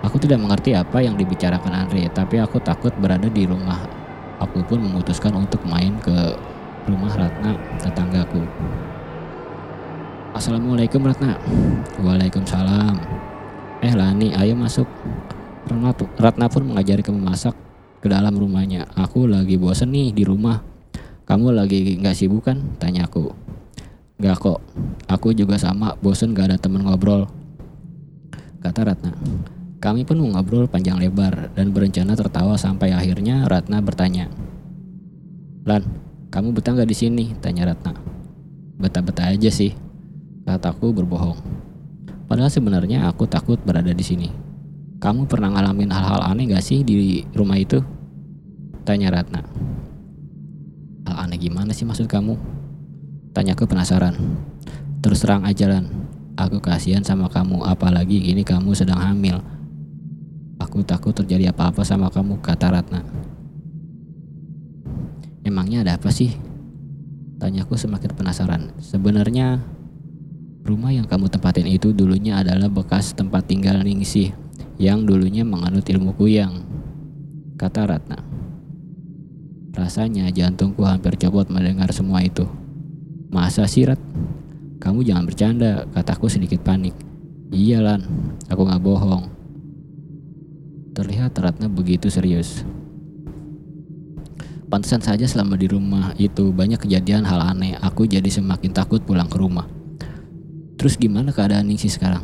Aku tidak mengerti apa yang dibicarakan Andre, tapi aku takut berada di rumah. Aku pun memutuskan untuk main ke rumah Ratna, tetanggaku. Assalamualaikum Ratna. Waalaikumsalam. Eh Lani, ayo masuk. Ratna, pun mengajari kamu masak ke dalam rumahnya. Aku lagi bosen nih di rumah. Kamu lagi nggak sibuk kan? Tanya aku. Gak kok, aku juga sama, bosen gak ada temen ngobrol. Kata Ratna. Kami pun ngobrol panjang lebar dan berencana tertawa sampai akhirnya Ratna bertanya. Lan, kamu betah gak di sini? Tanya Ratna. Betah-betah aja sih, kataku berbohong. Padahal sebenarnya aku takut berada di sini. Kamu pernah ngalamin hal-hal aneh gak sih di rumah itu? Tanya Ratna. Hal aneh gimana sih maksud kamu? Tanyaku penasaran. Terus terang aja Lan, aku kasihan sama kamu apalagi gini kamu sedang hamil. Aku takut terjadi apa-apa sama kamu, kata Ratna. Emangnya ada apa sih? Tanyaku semakin penasaran. Sebenarnya rumah yang kamu tempatin itu dulunya adalah bekas tempat tinggal Ningsih yang dulunya menganut ilmu kuyang. Kata Ratna. Rasanya jantungku hampir copot mendengar semua itu. Masa sih Rat? Kamu jangan bercanda, kataku sedikit panik. Iya Lan, aku gak bohong. Terlihat Ratna begitu serius. Pantesan saja selama di rumah itu banyak kejadian hal aneh. Aku jadi semakin takut pulang ke rumah. Terus gimana keadaan Ningsi sekarang?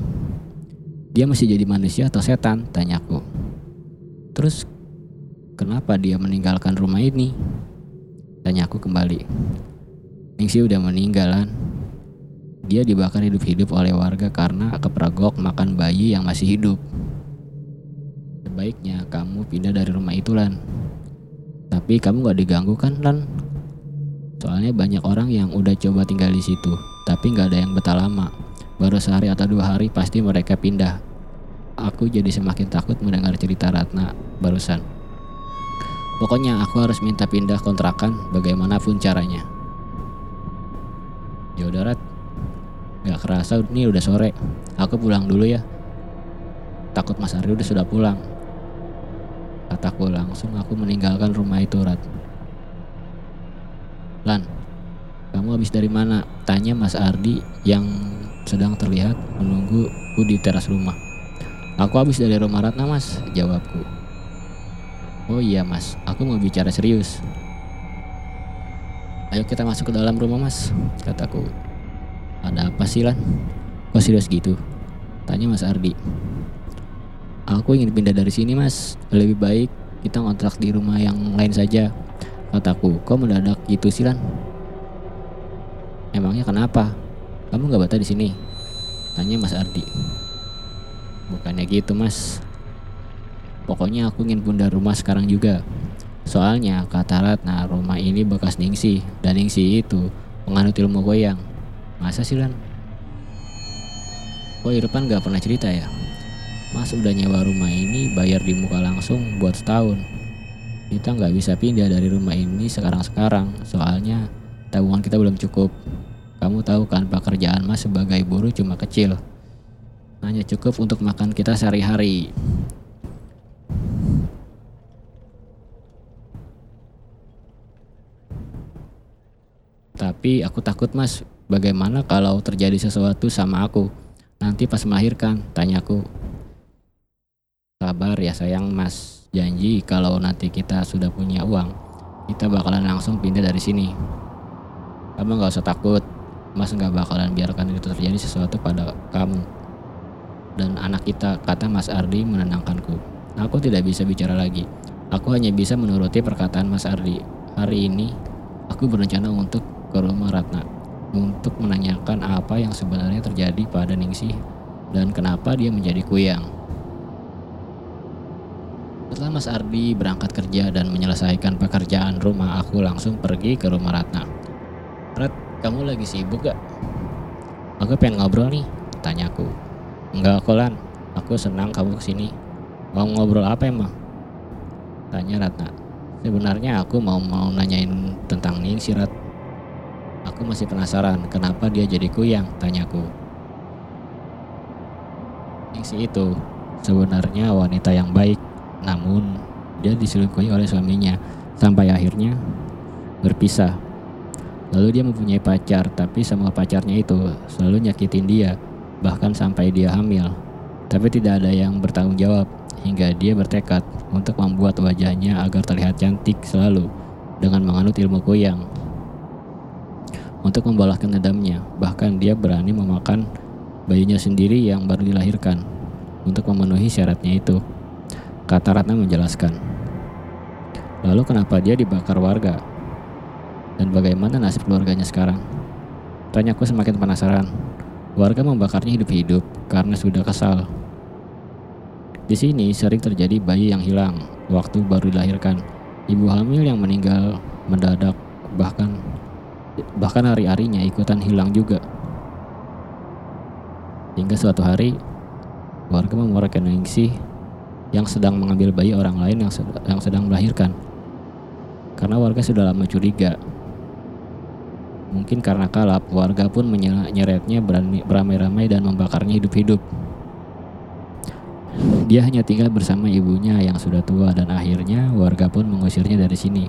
Dia masih jadi manusia atau setan? Tanyaku. Terus kenapa dia meninggalkan rumah ini? Tanyaku kembali. Ningsi udah meninggalan. Dia dibakar hidup-hidup oleh warga karena kepergok makan bayi yang masih hidup. Sebaiknya kamu pindah dari rumah itu, Lan. Tapi kamu gak diganggu kan, Lan? Soalnya banyak orang yang udah coba tinggal di situ, tapi gak ada yang betah lama. Baru sehari atau dua hari pasti mereka pindah. Aku jadi semakin takut mendengar cerita Ratna barusan. Pokoknya aku harus minta pindah kontrakan bagaimanapun caranya. Ya udah Rat. Gak kerasa ini udah sore. Aku pulang dulu ya. Takut Mas Ardi udah sudah pulang. kataku langsung aku meninggalkan rumah itu Rat. Lan, kamu habis dari mana? Tanya Mas Ardi yang sedang terlihat menungguku di teras rumah. Aku habis dari rumah Ratna mas, jawabku. Oh iya mas, aku mau bicara serius. Ayo kita masuk ke dalam rumah mas, kataku. Ada apa sih Lan? Kok serius gitu? Tanya Mas Ardi. Aku ingin pindah dari sini mas, lebih baik kita ngontrak di rumah yang lain saja. Kataku, kok mendadak gitu sih Lan? Emangnya kenapa? Kamu gak betah di sini? Tanya Mas Ardi. Bukannya gitu mas. Pokoknya aku ingin pindah rumah sekarang juga. Soalnya kata Ratna rumah ini bekas Ningsi dan Ningsi itu penganut ilmu goyang. Masa sih Lan? Oh Irfan gak pernah cerita ya? Mas udah nyewa rumah ini bayar di muka langsung buat setahun. Kita nggak bisa pindah dari rumah ini sekarang-sekarang soalnya tabungan kita belum cukup. Kamu tahu kan pekerjaan Mas sebagai buruh cuma kecil. Hanya cukup untuk makan kita sehari-hari. Tapi aku takut mas, bagaimana kalau terjadi sesuatu sama aku? Nanti pas melahirkan, tanyaku. Sabar ya sayang mas, janji kalau nanti kita sudah punya uang, kita bakalan langsung pindah dari sini. Kamu gak usah takut, mas gak bakalan biarkan itu terjadi sesuatu pada kamu. Dan anak kita, kata Mas Ardi menenangkanku. Aku tidak bisa bicara lagi. Aku hanya bisa menuruti perkataan Mas Ardi. Hari ini, aku berencana untuk ke rumah Ratna untuk menanyakan apa yang sebenarnya terjadi pada Ningsih dan kenapa dia menjadi kuyang. Setelah Mas Ardi berangkat kerja dan menyelesaikan pekerjaan rumah, aku langsung pergi ke rumah Ratna. Rat, kamu lagi sibuk gak? Aku pengen ngobrol nih, tanyaku. Enggak Kolan, aku senang kamu ke sini. Mau ngobrol apa emang? Tanya Ratna. Sebenarnya aku mau mau nanyain tentang Ningsih Rat. Aku masih penasaran kenapa dia jadi kuyang, tanyaku. Ningsih itu sebenarnya wanita yang baik, namun dia diselingkuhi oleh suaminya sampai akhirnya berpisah. Lalu dia mempunyai pacar, tapi semua pacarnya itu selalu nyakitin dia, bahkan sampai dia hamil. Tapi tidak ada yang bertanggung jawab hingga dia bertekad untuk membuat wajahnya agar terlihat cantik selalu dengan menganut ilmu kuyang. Untuk membalaskan dendamnya, bahkan dia berani memakan bayinya sendiri yang baru dilahirkan untuk memenuhi syaratnya itu. Kata Ratna menjelaskan. Lalu kenapa dia dibakar warga? Dan bagaimana nasib keluarganya sekarang? Tanyaku semakin penasaran. Warga membakarnya hidup-hidup karena sudah kesal. Di sini sering terjadi bayi yang hilang waktu baru dilahirkan, ibu hamil yang meninggal mendadak, bahkan bahkan hari-harinya ikutan hilang juga. Hingga suatu hari, warga memorikan Ningsih yang sedang mengambil bayi orang lain yang, sed- yang sedang melahirkan. Karena warga sudah lama curiga. Mungkin karena kalap, warga pun menyeretnya beramai-ramai dan membakarnya hidup-hidup. Dia hanya tinggal bersama ibunya yang sudah tua dan akhirnya warga pun mengusirnya dari sini.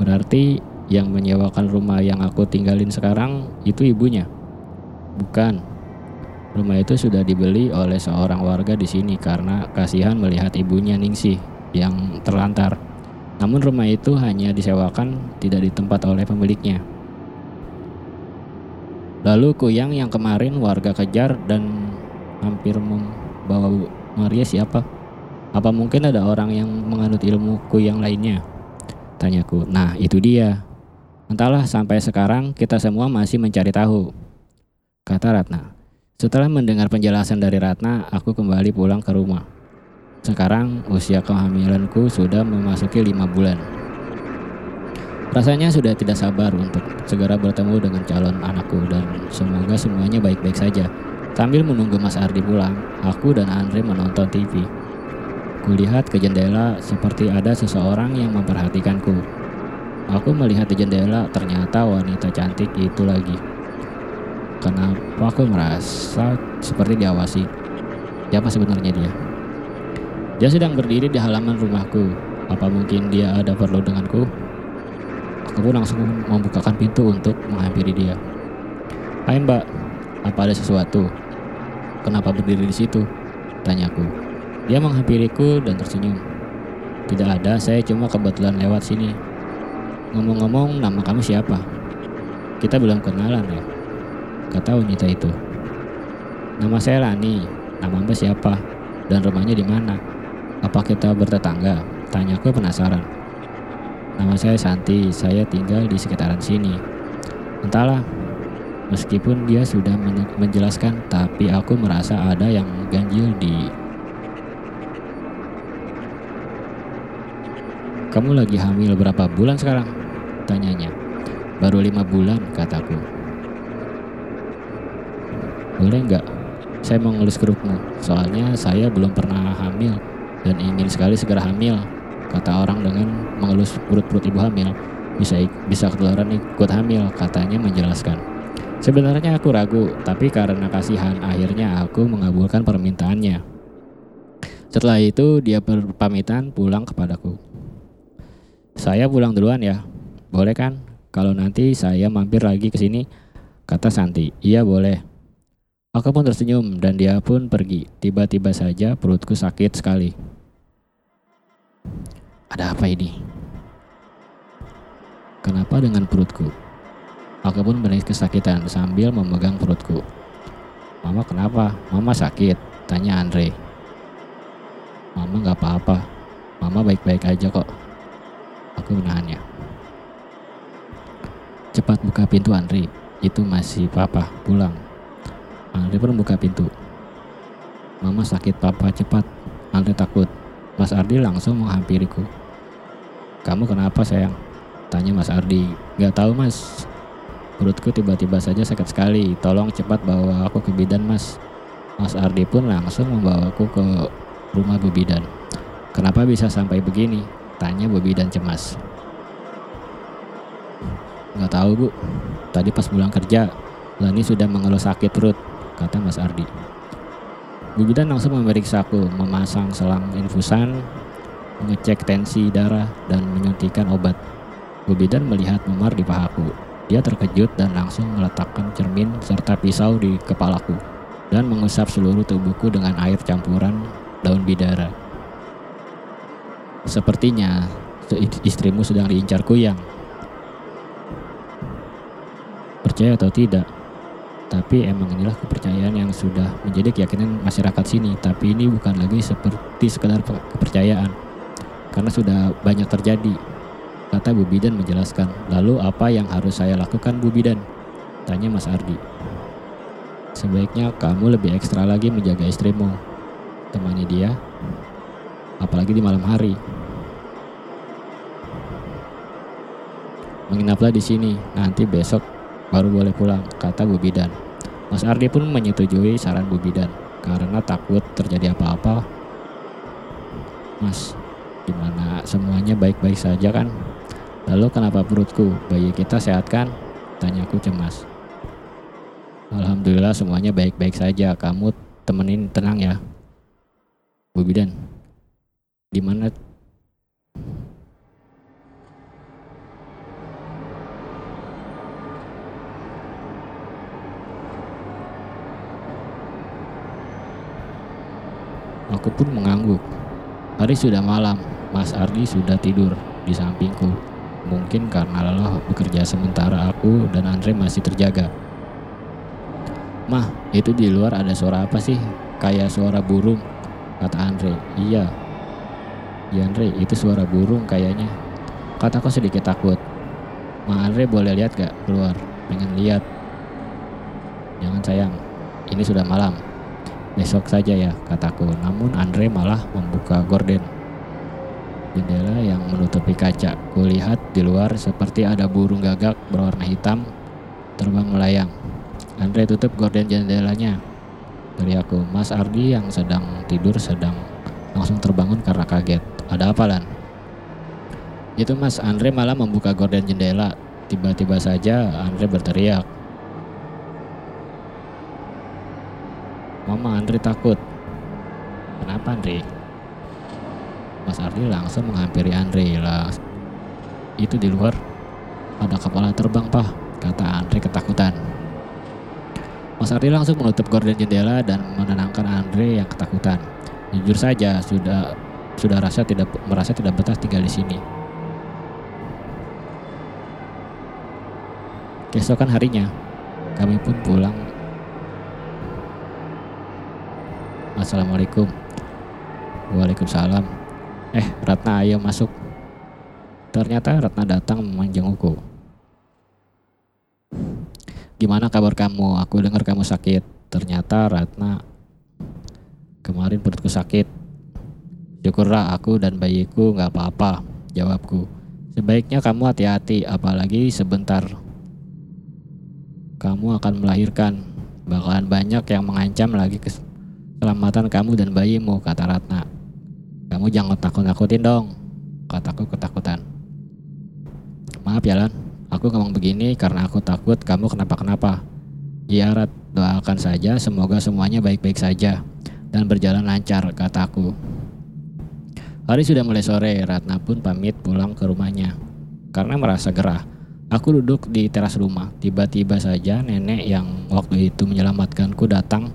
Berarti yang menyewakan rumah yang aku tinggalin sekarang itu ibunya. Bukan. Rumah itu sudah dibeli oleh seorang warga di sini karena kasihan melihat ibunya Ningsih yang terlantar. Namun rumah itu hanya disewakan, tidak ditempat oleh pemiliknya. Lalu Kuyang yang kemarin warga kejar dan hampir membawa Maria siapa? Apa mungkin ada orang yang menganut ilmu Kuyang lainnya? Tanyaku. Nah, itu dia. Entahlah sampai sekarang kita semua masih mencari tahu. Kata Ratna. Setelah mendengar penjelasan dari Ratna, aku kembali pulang ke rumah. Sekarang usia kehamilanku sudah memasuki lima bulan. Rasanya sudah tidak sabar untuk segera bertemu dengan calon anakku dan semoga semuanya baik-baik saja. Sambil menunggu Mas Ardi pulang, aku dan Andre menonton TV. Kulihat ke jendela seperti ada seseorang yang memperhatikanku. Aku melihat di jendela ternyata wanita cantik itu lagi. Kenapa aku merasa seperti diawasi? Siapa sebenarnya dia? Dia sedang berdiri di halaman rumahku. Apa mungkin dia ada perlu denganku? Aku pun langsung membukakan pintu untuk menghampiri dia. Hai mbak, apa ada sesuatu? Kenapa berdiri di situ? Tanyaku. Dia menghampiriku dan tersenyum. Tidak ada, saya cuma kebetulan lewat sini. Ngomong-ngomong, nama kamu siapa? Kita belum kenalan ya? Kata wanita itu. Nama saya Lani. Nama mbak siapa? Dan rumahnya di mana? Apa kita bertetangga? Tanyaku penasaran. Nama saya Santi, saya tinggal di sekitaran sini. Entahlah, meskipun dia sudah menjelaskan, tapi aku merasa ada yang ganjil di... Kamu lagi hamil berapa bulan sekarang? Tanyanya. Baru lima bulan, kataku. Boleh nggak? Saya mau ngelus kerupmu, soalnya saya belum pernah hamil dan ingin sekali segera hamil. Kata orang dengan mengelus perut-perut ibu hamil, bisa bisa ketularan ikut hamil, katanya menjelaskan. Sebenarnya aku ragu, tapi karena kasihan akhirnya aku mengabulkan permintaannya. Setelah itu dia berpamitan pulang kepadaku. Saya pulang duluan ya, boleh kan? Kalau nanti saya mampir lagi ke sini, kata Santi. Iya boleh. Aku pun tersenyum dan dia pun pergi. Tiba-tiba saja perutku sakit sekali. Ada apa ini? Kenapa dengan perutku? Aku pun menangis kesakitan sambil memegang perutku. Mama kenapa? Mama sakit? Tanya Andre. Mama gak apa-apa. Mama baik-baik aja kok. Aku menahannya. Cepat buka pintu Andre. Itu masih papa pulang. Andre pun buka pintu. Mama sakit papa cepat. Andre takut. Mas Ardi langsung menghampiriku. Kamu kenapa sayang? Tanya Mas Ardi. Gak tahu mas. Perutku tiba-tiba saja sakit sekali. Tolong cepat bawa aku ke bidan mas. Mas Ardi pun langsung membawaku ke rumah Bidan. Kenapa bisa sampai begini? Tanya Bu Bidan cemas. Gak tahu bu. Tadi pas pulang kerja, Lani sudah mengeluh sakit perut kata Mas Ardi. Bidan langsung memeriksaku, memasang selang infusan, mengecek tensi darah, dan menyuntikkan obat. Bidan melihat memar di pahaku. Dia terkejut dan langsung meletakkan cermin serta pisau di kepalaku dan mengusap seluruh tubuhku dengan air campuran daun bidara. Sepertinya istrimu sedang diincar kuyang. Percaya atau tidak, tapi emang inilah kepercayaan yang sudah menjadi keyakinan masyarakat sini. Tapi ini bukan lagi seperti sekedar kepercayaan. Karena sudah banyak terjadi. Kata Bu Bidan menjelaskan. Lalu apa yang harus saya lakukan Bu Bidan? Tanya Mas Ardi. Sebaiknya kamu lebih ekstra lagi menjaga istrimu. Temani dia. Apalagi di malam hari. Menginaplah di sini. Nanti besok baru boleh pulang, kata Bu Bidan. Mas Ardi pun menyetujui saran Bu Bidan karena takut terjadi apa-apa. Mas, gimana semuanya baik-baik saja kan? Lalu kenapa perutku? Bayi kita sehat kan? Tanyaku cemas. Alhamdulillah semuanya baik-baik saja. Kamu temenin tenang ya. Bu Bidan, di mana Aku pun mengangguk. Hari sudah malam, Mas Ardi sudah tidur di sampingku. Mungkin karena lelah bekerja sementara aku dan Andre masih terjaga. Mah, itu di luar ada suara apa sih? Kayak suara burung, kata Andre. Iya. Ya Andre, itu suara burung kayaknya. Kataku sedikit takut. Ma Andre boleh lihat gak keluar? Pengen lihat. Jangan sayang, ini sudah malam. Besok saja ya, kataku. Namun Andre malah membuka gorden. Jendela yang menutupi kaca. Kulihat di luar seperti ada burung gagak berwarna hitam terbang melayang. Andre tutup gorden jendelanya. Dari aku, Mas Ardi yang sedang tidur sedang langsung terbangun karena kaget. Ada apa Lan? Itu Mas, Andre malah membuka gorden jendela. Tiba-tiba saja Andre berteriak. Mama Andre takut. Kenapa Andre? Mas Ardi langsung menghampiri Andre lah. Itu di luar ada kepala terbang, Pak, kata Andre ketakutan. Mas Ardi langsung menutup gorden jendela dan menenangkan Andre yang ketakutan. Jujur saja, sudah sudah rasa tidak merasa tidak betah tinggal di sini. Keesokan harinya, kami pun pulang. Assalamualaikum. Waalaikumsalam. Eh, Ratna ayo masuk. Ternyata Ratna datang menjengukku. Gimana kabar kamu? Aku dengar kamu sakit. Ternyata Ratna kemarin perutku sakit. Syukurlah aku dan bayiku nggak apa-apa, jawabku. Sebaiknya kamu hati-hati, apalagi sebentar. Kamu akan melahirkan. Bakalan banyak yang mengancam lagi keselamatan kamu dan bayimu, kata Ratna. Kamu jangan takut-takutin dong, kataku ketakutan. Maaf ya Lan, Aku ngomong begini karena aku takut kamu kenapa-kenapa. Ya Rat, doakan saja semoga semuanya baik-baik saja dan berjalan lancar, kataku. Hari sudah mulai sore, Ratna pun pamit pulang ke rumahnya. Karena merasa gerah, aku duduk di teras rumah. Tiba-tiba saja nenek yang waktu itu menyelamatkanku datang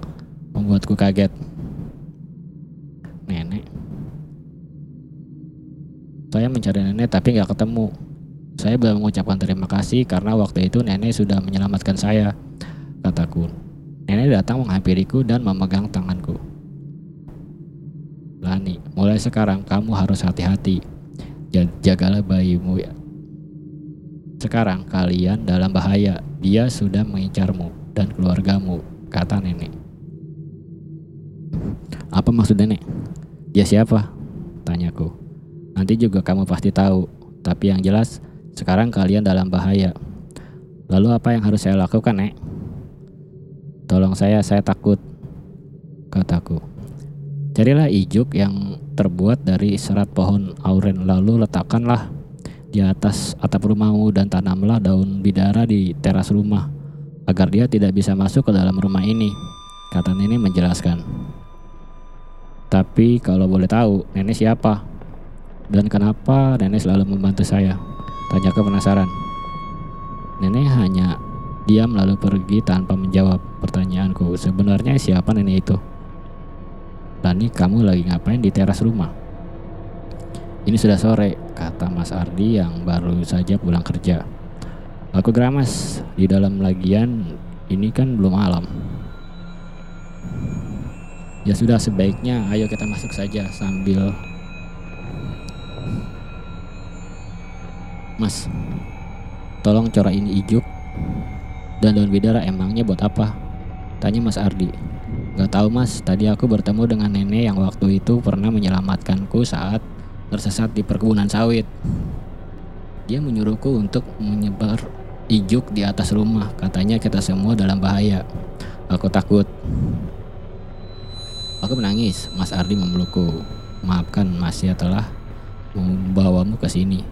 membuatku kaget. Nenek. Saya mencari nenek tapi nggak ketemu. Saya belum mengucapkan terima kasih karena waktu itu nenek sudah menyelamatkan saya, kataku. Nenek datang menghampiriku dan memegang tanganku. Lani, mulai sekarang kamu harus hati-hati. Jagalah bayimu ya. Sekarang kalian dalam bahaya. Dia sudah mengincarmu dan keluargamu, kata nenek. Apa maksud nenek? Dia siapa? Tanyaku. Nanti juga kamu pasti tahu. Tapi yang jelas, sekarang kalian dalam bahaya. Lalu apa yang harus saya lakukan, Nek? Tolong saya, saya takut, kataku. Carilah ijuk yang terbuat dari serat pohon auren lalu letakkanlah di atas atap rumahmu dan tanamlah daun bidara di teras rumah agar dia tidak bisa masuk ke dalam rumah ini, kata nenek menjelaskan. Tapi kalau boleh tahu, nenek siapa? Dan kenapa nenek selalu membantu saya? Tanyaku penasaran. Nenek hanya diam lalu pergi tanpa menjawab pertanyaanku. Sebenarnya siapa nenek itu? Lani, kamu lagi ngapain di teras rumah? Ini sudah sore, kata Mas Ardi yang baru saja pulang kerja. Aku geramas, di dalam lagian ini kan belum malam. Ya sudah sebaiknya ayo kita masuk saja sambil Mas, tolong corain ijuk dan daun bidara emangnya buat apa? Tanya Mas Ardi. Gak tahu mas, tadi aku bertemu dengan nenek yang waktu itu pernah menyelamatkanku saat tersesat di perkebunan sawit. Dia menyuruhku untuk menyebar ijuk di atas rumah. Katanya kita semua dalam bahaya. Aku takut. Aku menangis. Mas Ardi memelukku. Maafkan mas ya telah membawamu ke sini.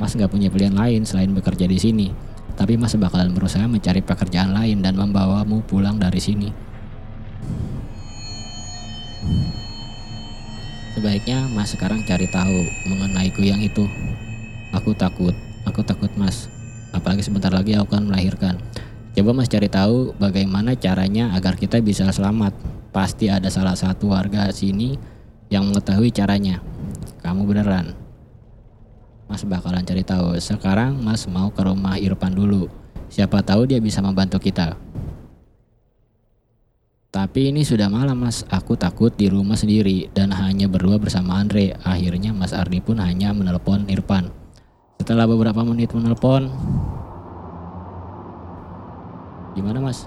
Mas nggak punya pilihan lain selain bekerja di sini. Tapi Mas bakalan berusaha mencari pekerjaan lain dan membawamu pulang dari sini. Sebaiknya Mas sekarang cari tahu mengenai kuyang itu. Aku takut, aku takut Mas. Apalagi sebentar lagi aku akan melahirkan. Coba Mas cari tahu bagaimana caranya agar kita bisa selamat. Pasti ada salah satu warga sini yang mengetahui caranya. Kamu beneran. Mas bakalan cari tahu. Sekarang Mas mau ke rumah Irfan dulu. Siapa tahu dia bisa membantu kita. Tapi ini sudah malam mas, aku takut di rumah sendiri dan hanya berdua bersama Andre. Akhirnya Mas Ardi pun hanya menelpon Irfan. Setelah beberapa menit menelpon, gimana mas?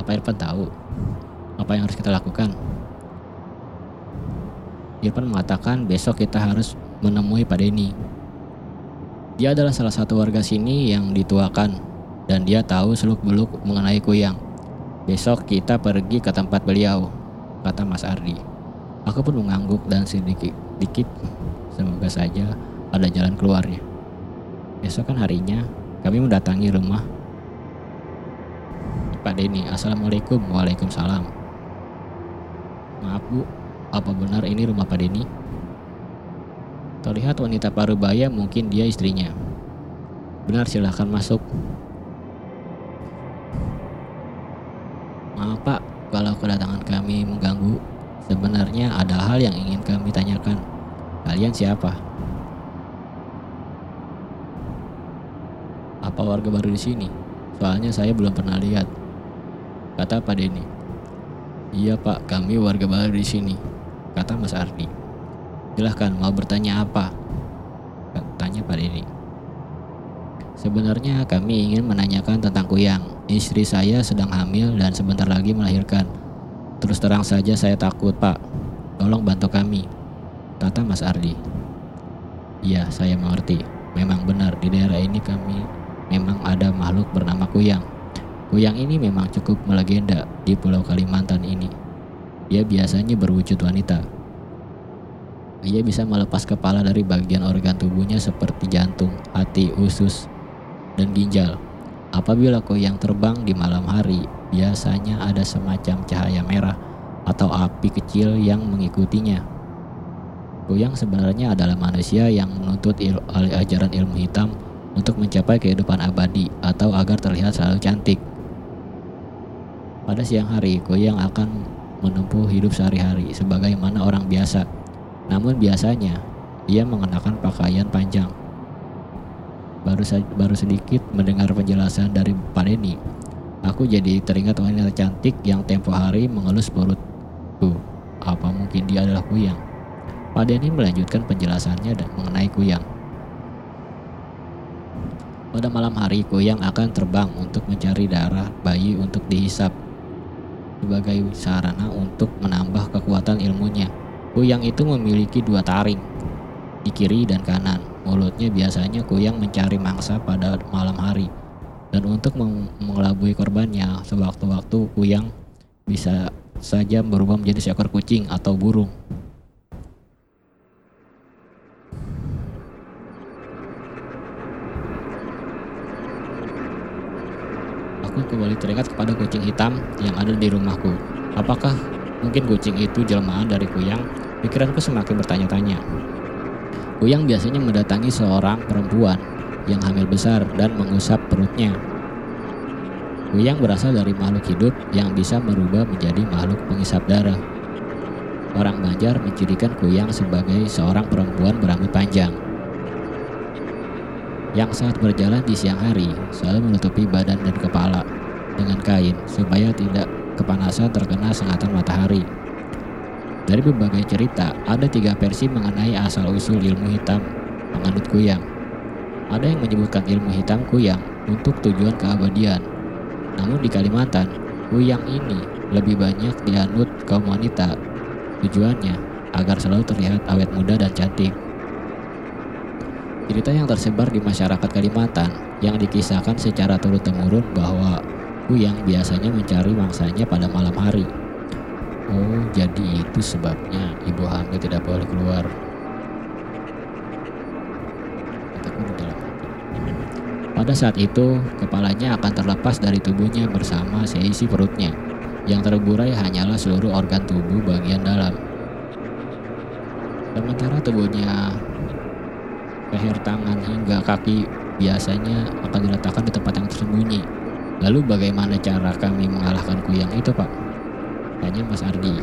Apa Irfan tahu? Apa yang harus kita lakukan? Irfan mengatakan besok kita harus menemui Pak Denny. Dia adalah salah satu warga sini yang dituakan dan dia tahu seluk-beluk mengenai kuyang. Besok kita pergi ke tempat beliau, kata Mas Ardi. Aku pun mengangguk dan sedikit dikit semoga saja ada jalan keluarnya. Besok kan harinya kami mendatangi rumah Pak Denny. Assalamualaikum. Waalaikumsalam. Maaf Bu, apa benar ini rumah Pak Denny? Terlihat wanita parubaya mungkin dia istrinya. Benar silahkan masuk. Maaf pak, kalau kedatangan kami mengganggu. Sebenarnya ada hal yang ingin kami tanyakan. Kalian siapa? Apa warga baru di sini? Soalnya saya belum pernah lihat. Kata Pak Denny. Iya pak, kami warga baru di sini. Kata Mas Ardi. Silahkan, mau bertanya apa? Tanya Pak Denny. Sebenarnya kami ingin menanyakan tentang Kuyang. Istri saya sedang hamil dan sebentar lagi melahirkan. Terus terang saja saya takut pak. Tolong bantu kami. Kata Mas Ardi. Iya saya mengerti. Memang benar di daerah ini kami memang ada makhluk bernama Kuyang. Kuyang ini memang cukup melegenda di pulau Kalimantan ini. Dia biasanya berwujud wanita. Ia bisa melepas kepala dari bagian organ tubuhnya seperti jantung, hati, usus, dan ginjal. Apabila kuyang terbang di malam hari, biasanya ada semacam cahaya merah atau api kecil yang mengikutinya. Kuyang sebenarnya adalah manusia yang menuntut il ajaran ilmu hitam untuk mencapai kehidupan abadi atau agar terlihat selalu cantik. Pada siang hari, Kuyang akan menempuh hidup sehari-hari sebagaimana orang biasa. Namun biasanya, ia mengenakan pakaian panjang. Baru, baru sedikit mendengar penjelasan dari Pak Denny, Aku jadi teringat wanita cantik yang tempo hari mengelus perutku. Apa mungkin dia adalah Kuyang? Pak Denny melanjutkan penjelasannya dan mengenai Kuyang. Pada malam hari, Kuyang akan terbang untuk mencari darah bayi untuk dihisap sebagai sarana untuk menambah kekuatan ilmunya. Kuyang itu memiliki dua taring di kiri dan kanan. Mulutnya biasanya Kuyang mencari mangsa pada malam hari dan untuk mengelabui korbannya sewaktu-waktu kuyang bisa saja berubah menjadi seekor kucing atau burung. Aku kembali teringat kepada kucing hitam yang ada di rumahku. Apakah mungkin kucing itu jelmaan dari kuyang? Pikiranku semakin bertanya-tanya. Kuyang biasanya mendatangi seorang perempuan yang hamil besar dan mengusap perutnya. Kuyang berasal dari makhluk hidup yang bisa berubah menjadi makhluk pengisap darah. Orang Banjar mencirikan Kuyang sebagai seorang perempuan berambut panjang. Yang saat berjalan di siang hari selalu menutupi badan dan kepala dengan kain supaya tidak kepanasan terkena sengatan matahari. Dari berbagai cerita, ada tiga versi mengenai asal-usul ilmu hitam menganut Kuyang. Ada yang menyebutkan ilmu hitam kuyang untuk tujuan keabadian. Namun di Kalimantan, kuyang ini lebih banyak dianut kaum wanita. Tujuannya agar selalu terlihat awet muda dan cantik. Cerita yang tersebar di masyarakat Kalimantan yang dikisahkan secara turun-temurun bahwa kuyang biasanya mencari mangsanya pada malam hari. Oh, jadi itu sebabnya ibu hamil tidak boleh keluar Pada saat itu, kepalanya akan terlepas dari tubuhnya bersama seisi perutnya. Yang terburai hanyalah seluruh organ tubuh bagian dalam. Sementara tubuhnya, leher tangan hingga kaki biasanya akan diletakkan di tempat yang tersembunyi. Lalu bagaimana cara kami mengalahkan kuyang itu pak? Tanya Mas Ardi.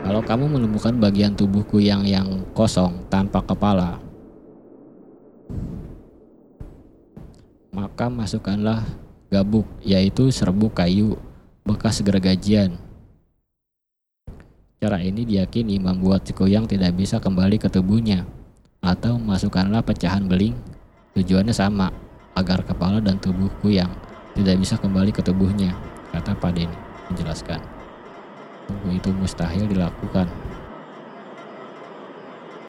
Kalau kamu menemukan bagian tubuh kuyang yang kosong tanpa kepala, maka masukkanlah gabuk, yaitu serbuk kayu bekas gergajian. Cara ini diyakini membuat si kuyang tidak bisa kembali ke tubuhnya. Atau masukkanlah pecahan beling, tujuannya sama, agar kepala dan tubuh kuyang tidak bisa kembali ke tubuhnya, kata Pak Denny menjelaskan. Itu mustahil dilakukan.